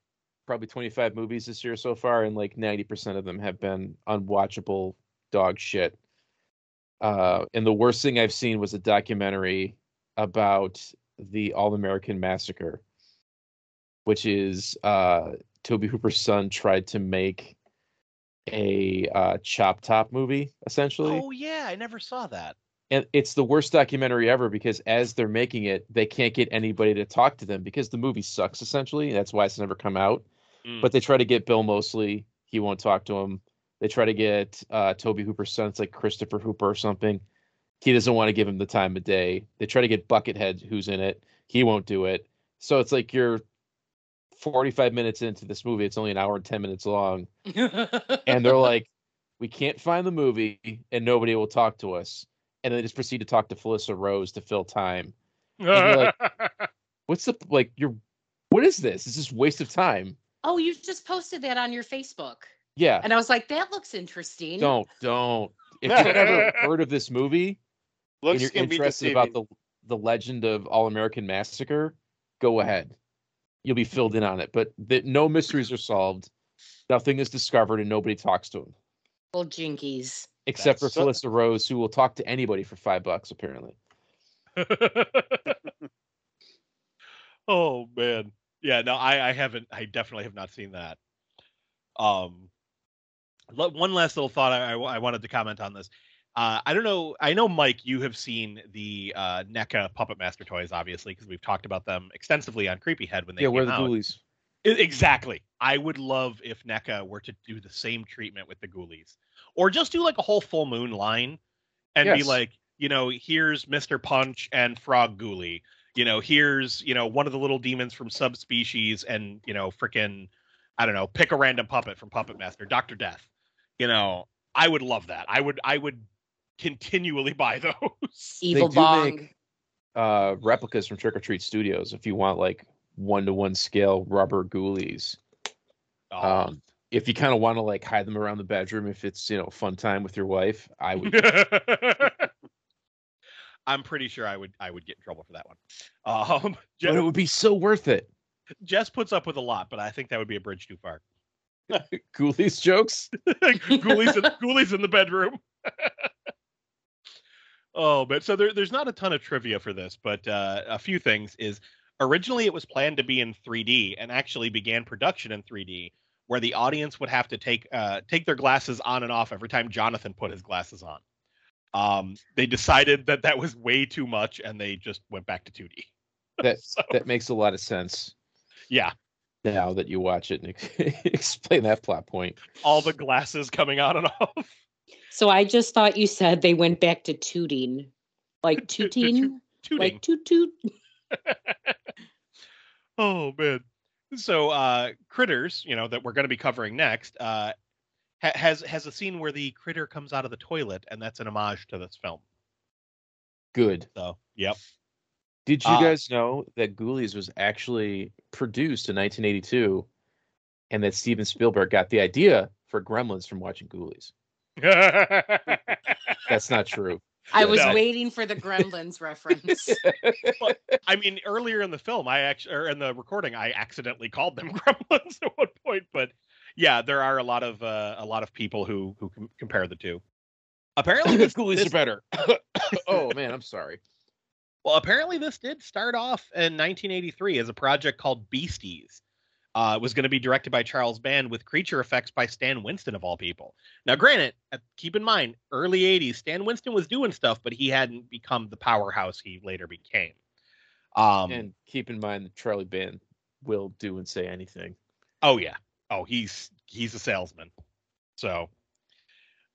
probably 25 movies this year so far, and like 90% of them have been unwatchable dog shit. Uh, and the worst thing I've seen was a documentary about the All American Massacre, which is uh, Tobe Hooper's son tried to make a uh, chop top movie essentially. Oh yeah, I never saw that. and it's the worst documentary ever because as they're making it, they can't get anybody to talk to them because the movie sucks essentially. That's why it's never come out. Mm. But they try to get Bill Moseley, he won't talk to him. They try to get uh, Tobe Hooper's son, it's like Christopher Hooper or something. He doesn't want to give him the time of day. They try to get Buckethead, who's in it. He won't do it. So it's like you're 45 minutes into this movie. It's only an hour and 10 minutes long. And they're like, we can't find the movie and nobody will talk to us. And they just proceed to talk to Felissa Rose to fill time. you're What's the, like, you're, what is this? It's just waste of time. oh, you just posted that on your Facebook. Yeah. And I was like, that looks interesting. Don't, don't. If you've never heard of this movie, and you're interested about the the legend of All American Massacre, go ahead. You'll be filled in on it. But the, no mysteries are solved. Nothing is discovered, and nobody talks to him Little jinkies. except That's for so- Felissa Rose, who will talk to anybody for five bucks. Apparently, oh man, yeah. No, I, I haven't. I definitely have not seen that. Um, le- one last little thought I, I, wanted to comment on this. Uh, I don't know. I know, Mike, you have seen the uh, NECA Puppet Master toys, obviously, because we've talked about them extensively on Creepy Head when they yeah, came where the out. ghoulies? Exactly. I would love if NECA were to do the same treatment with the Ghoulies, or just do like a whole full moon line, and be like, you know, here's Mister Punch and Frog Ghoulie. You know, here's you know one of the little demons from subspecies, and you know, freaking, I don't know, pick a random puppet from Puppet Master, Doctor Death. You know, I would love that. I would. I would continually buy those. Evil do Bong. make- Uh, replicas from Trick or Treat Studios. If you want like one to one scale rubber ghoulies, Oh. um, if you kind of want to like hide them around the bedroom, if it's you know fun time with your wife, I would. I'm pretty sure I would. I would get in trouble for that one. Um, but it would be so worth it. Jess puts up with a lot, but I think that would be a bridge too far. Ghoulies jokes. Ghoulies, in, Ghoulies in the bedroom. oh, but so there, there's not a ton of trivia for this, but uh, a few things is originally it was planned to be in 3D and actually began production in 3D, where the audience would have to take uh, take their glasses on and off every time Jonathan put his glasses on. Um, they decided that that was way too much, and they just went back to 2D. That So, that makes a lot of sense yeah, now that you watch it and ex- explain that plot point. all the glasses coming on and off. So I just thought you said they went back to tooting. Like To- to tooting? Tooting. Like toot toot? oh man so uh critters you know that we're going to be covering next uh ha- has has a scene where the critter comes out of the toilet and that's an homage to this film Good. so yep Did you Uh, guys know that Ghoulies was actually produced in 1982, and that Steven Spielberg got the idea for Gremlins from watching Ghoulies? That's not true. I was No. waiting for the Gremlins reference. i mean earlier in the film i actually or in the recording i accidentally called them gremlins at one point but yeah there are a lot of uh, a lot of people who who com- compare the two apparently the Ghoulies this- are better. oh man, I'm sorry. Well, apparently this did start off in 1983 as a project called Beasties. Uh, it was going to be directed by Charles Band with creature effects by Stan Winston of all people. Now, granted, uh, keep in mind, early 80s, Stan Winston was doing stuff, but he hadn't become the powerhouse he later became. Um, and keep in mind that Charlie Band will do and say anything. oh yeah, oh he's he's a salesman. So,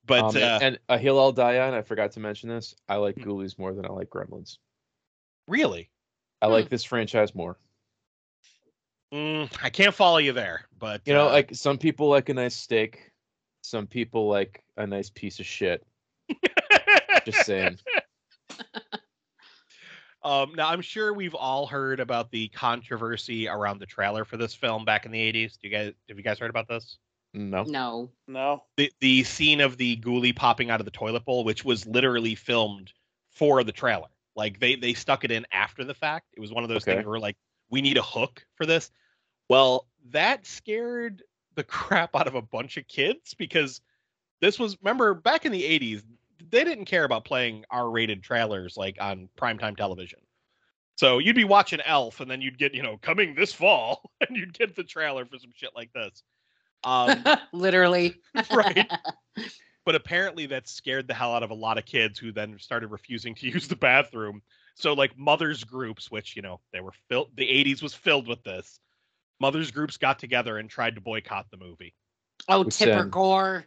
but Um, uh, and a hill I'll die on. I forgot to mention this. I like Hmm. Ghoulies more than I like Gremlins. Really, I Hmm. like this franchise more. mm, I can't follow you there. But You know, uh, like some people like a nice steak, some people like a nice piece of shit. Just saying. Um, now I'm sure we've all heard about the controversy around the trailer for this film back in the 80s. Do you guys have you guys heard about this? No. no. No. The the scene of the ghoulie popping out of the toilet bowl, which was literally filmed for the trailer. Like they they stuck it in after the fact. It was one of those Okay. things where like we need a hook for this. Well, that scared the crap out of a bunch of kids because this was remember back in the 80s they didn't care about playing r-rated trailers like on primetime television so you'd be watching elf and then you'd get you know coming this fall and you'd get the trailer for some shit like this um Literally. Right. But apparently that scared the hell out of a lot of kids who then started refusing to use the bathroom. So like mothers groups, which you know they were filled, the '80s was filled with this. Mothers groups got together and tried to boycott the movie. Oh, Which, Tipper um, Gore.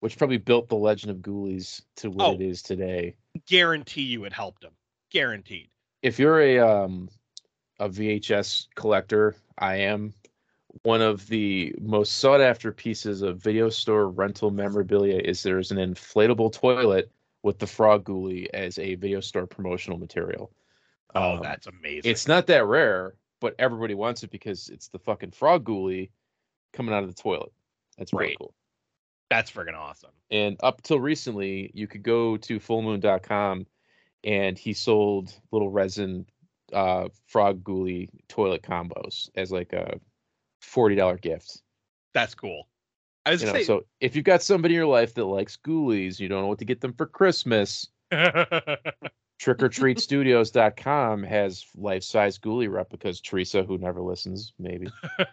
which probably built the Legend of Ghoulies to what Oh. it is today. Guarantee you it helped them. Guaranteed. If you're a um a VHS collector, I am. One of the most sought after pieces of video store rental memorabilia is there's an inflatable toilet with the frog ghoulie as a video store promotional material. Oh, Um, that's amazing. it's not that rare, but everybody wants it because it's the fucking frog ghoulie coming out of the toilet. That's pretty Right. cool. that's friggin' awesome. And up till recently, you could go to fullmoon.com and he sold little resin uh, frog ghoulie toilet combos as like a $40 gift. That's cool. I was You know, saying, so if you've got somebody in your life that likes ghoulies, you don't know what to get them for Christmas, trickortreatstudios.com has life-size ghoulie replicas. Teresa, who never listens, maybe.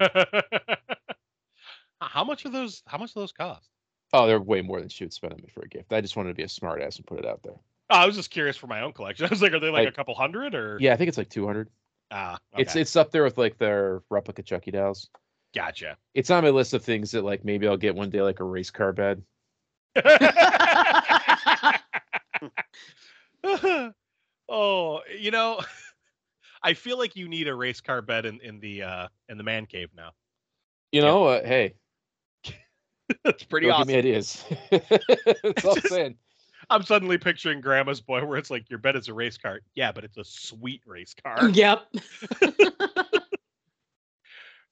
how much of those? How much do those cost? Oh, they're way more than she would spend on me for a gift. I just wanted to be a smart ass and put it out there. Oh, I was just curious for my own collection. I was like, are they like Like- a couple hundred or? Yeah, I think it's like 200. Ah, It's okay. it's up there with like their replica Chucky dolls. gotcha. It's on my list of things that like maybe I'll get one day, like a race car bed. oh, you know, I feel like you need a race car bed in, in the uh in the man cave now. You Yeah. know, uh, hey, That's pretty don't awesome. give me ideas. That's all I'm saying. I'm suddenly picturing Grandma's boy, where it's like your bed is a race car. Yeah, but it's a sweet race car. Yep.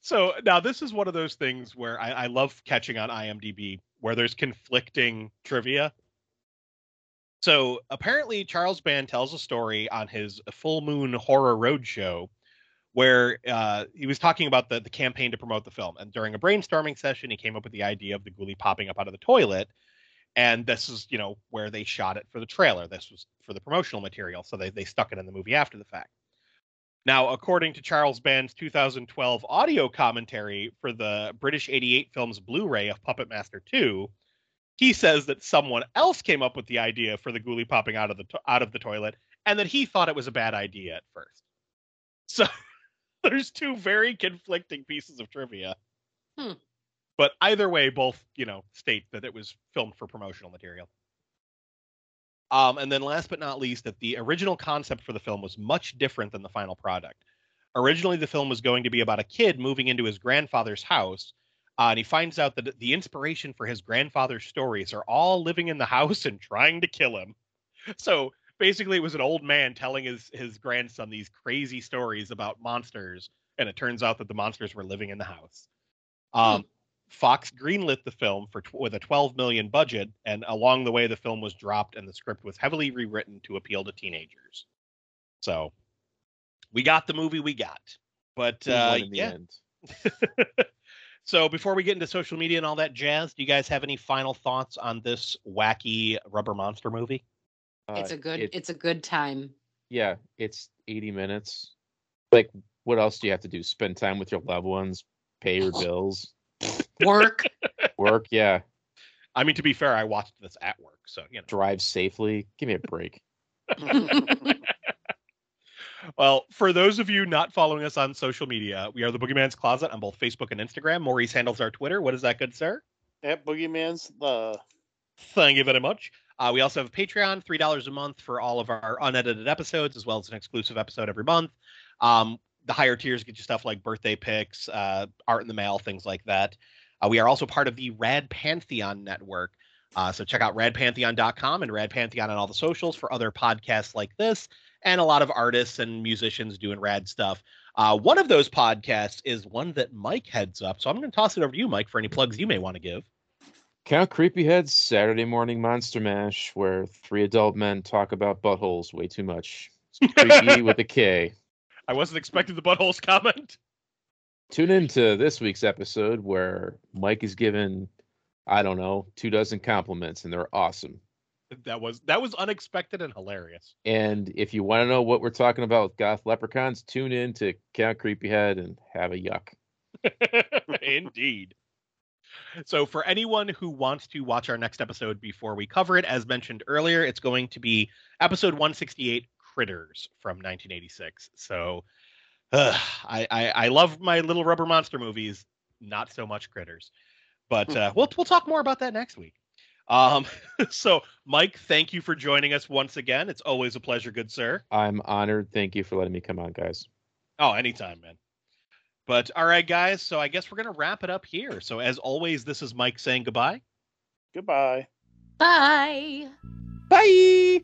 So now this is one of those things where I, I love catching on IMDb where there's conflicting trivia. So apparently Charles Band tells a story on his Full Moon Horror Roadshow where uh, he was talking about the, the campaign to promote the film. And during a brainstorming session, he came up with the idea of the ghoulie popping up out of the toilet. And this is, you know, where they shot it for the trailer. This was for the promotional material. So they, they stuck it in the movie after the fact. Now, according to Charles Band's 2012 audio commentary for the British 88 film's Blu ray of Puppet Master 2, he says that someone else came up with the idea for the ghoulie popping out of the to- out of the toilet, and that he thought it was a bad idea at first. So there's two very conflicting pieces of trivia. Hmm. But either way, both you know state that it was filmed for promotional material. Um, and then last but not least, that the original concept for the film was much different than the final product. Originally, the film was going to be about a kid moving into his grandfather's house, uh, and he finds out that the inspiration for his grandfather's stories are all living in the house and trying to kill him. So basically, it was an old man telling his his grandson these crazy stories about monsters, and it turns out that the monsters were living in the house. Um, Fox greenlit the film for tw- with a 12 million budget, and along the way, the film was dropped, and the script was heavily rewritten to appeal to teenagers. So, we got the movie we got, but uh, in the yeah. end? so before we get into social media and all that jazz, do you guys have any final thoughts on this wacky rubber monster movie? it's Uh, a good it- it's a good time. yeah, it's 80 minutes. Like, what else do you have to do? Spend time with your loved ones, pay your bills, Work. work. Yeah, I mean, to be fair, I watched this at work, so you know. drive safely. Give me a break. Well, for those of you not following us on social media, we are the Boogeyman's Closet on both Facebook and Instagram. Maurice handles our Twitter. What is that, good sir? At Boogeyman's the. Thank you very much. Uh, we also have a Patreon, three dollars a month for all of our unedited episodes, as well as an exclusive episode every month. Um, the higher tiers get you stuff like birthday pics, uh, art in the mail, things like that. Uh, we are also part of the Rad Pantheon network. Uh, so check out radpantheon.com and Rad Pantheon on all the socials for other podcasts like this, and a lot of artists and musicians doing rad stuff. Uh, one of those podcasts is one that Mike heads up. So I'm going to toss it over to you, Mike, for any plugs you may want to give. Count Creepyhead's Saturday Morning Monster Mash, where three adult men talk about buttholes way too much. It's creepy with a K. I wasn't expecting the buttholes comment. Tune in to this week's episode where Mike is given, I don't know, two dozen compliments, and they're awesome. That was that was unexpected and hilarious. And if you want to know what we're talking about with goth leprechauns, tune in to Count Creepyhead and have a yuck. Indeed. So, for anyone who wants to watch our next episode before we cover it, as mentioned earlier, it's going to be episode 168 Critters from 1986. So, uh, I, I, I love my little rubber monster movies, not so much Critters. But uh, we'll, we'll talk more about that next week. Um, so, Mike, thank you for joining us once again. It's always a pleasure, good sir. I'm honored. Thank you for letting me come on, guys. Oh, anytime, man. But all right, guys. So I guess we're gonna wrap it up here. So as always, this is Mike saying goodbye. Goodbye. Bye. Bye.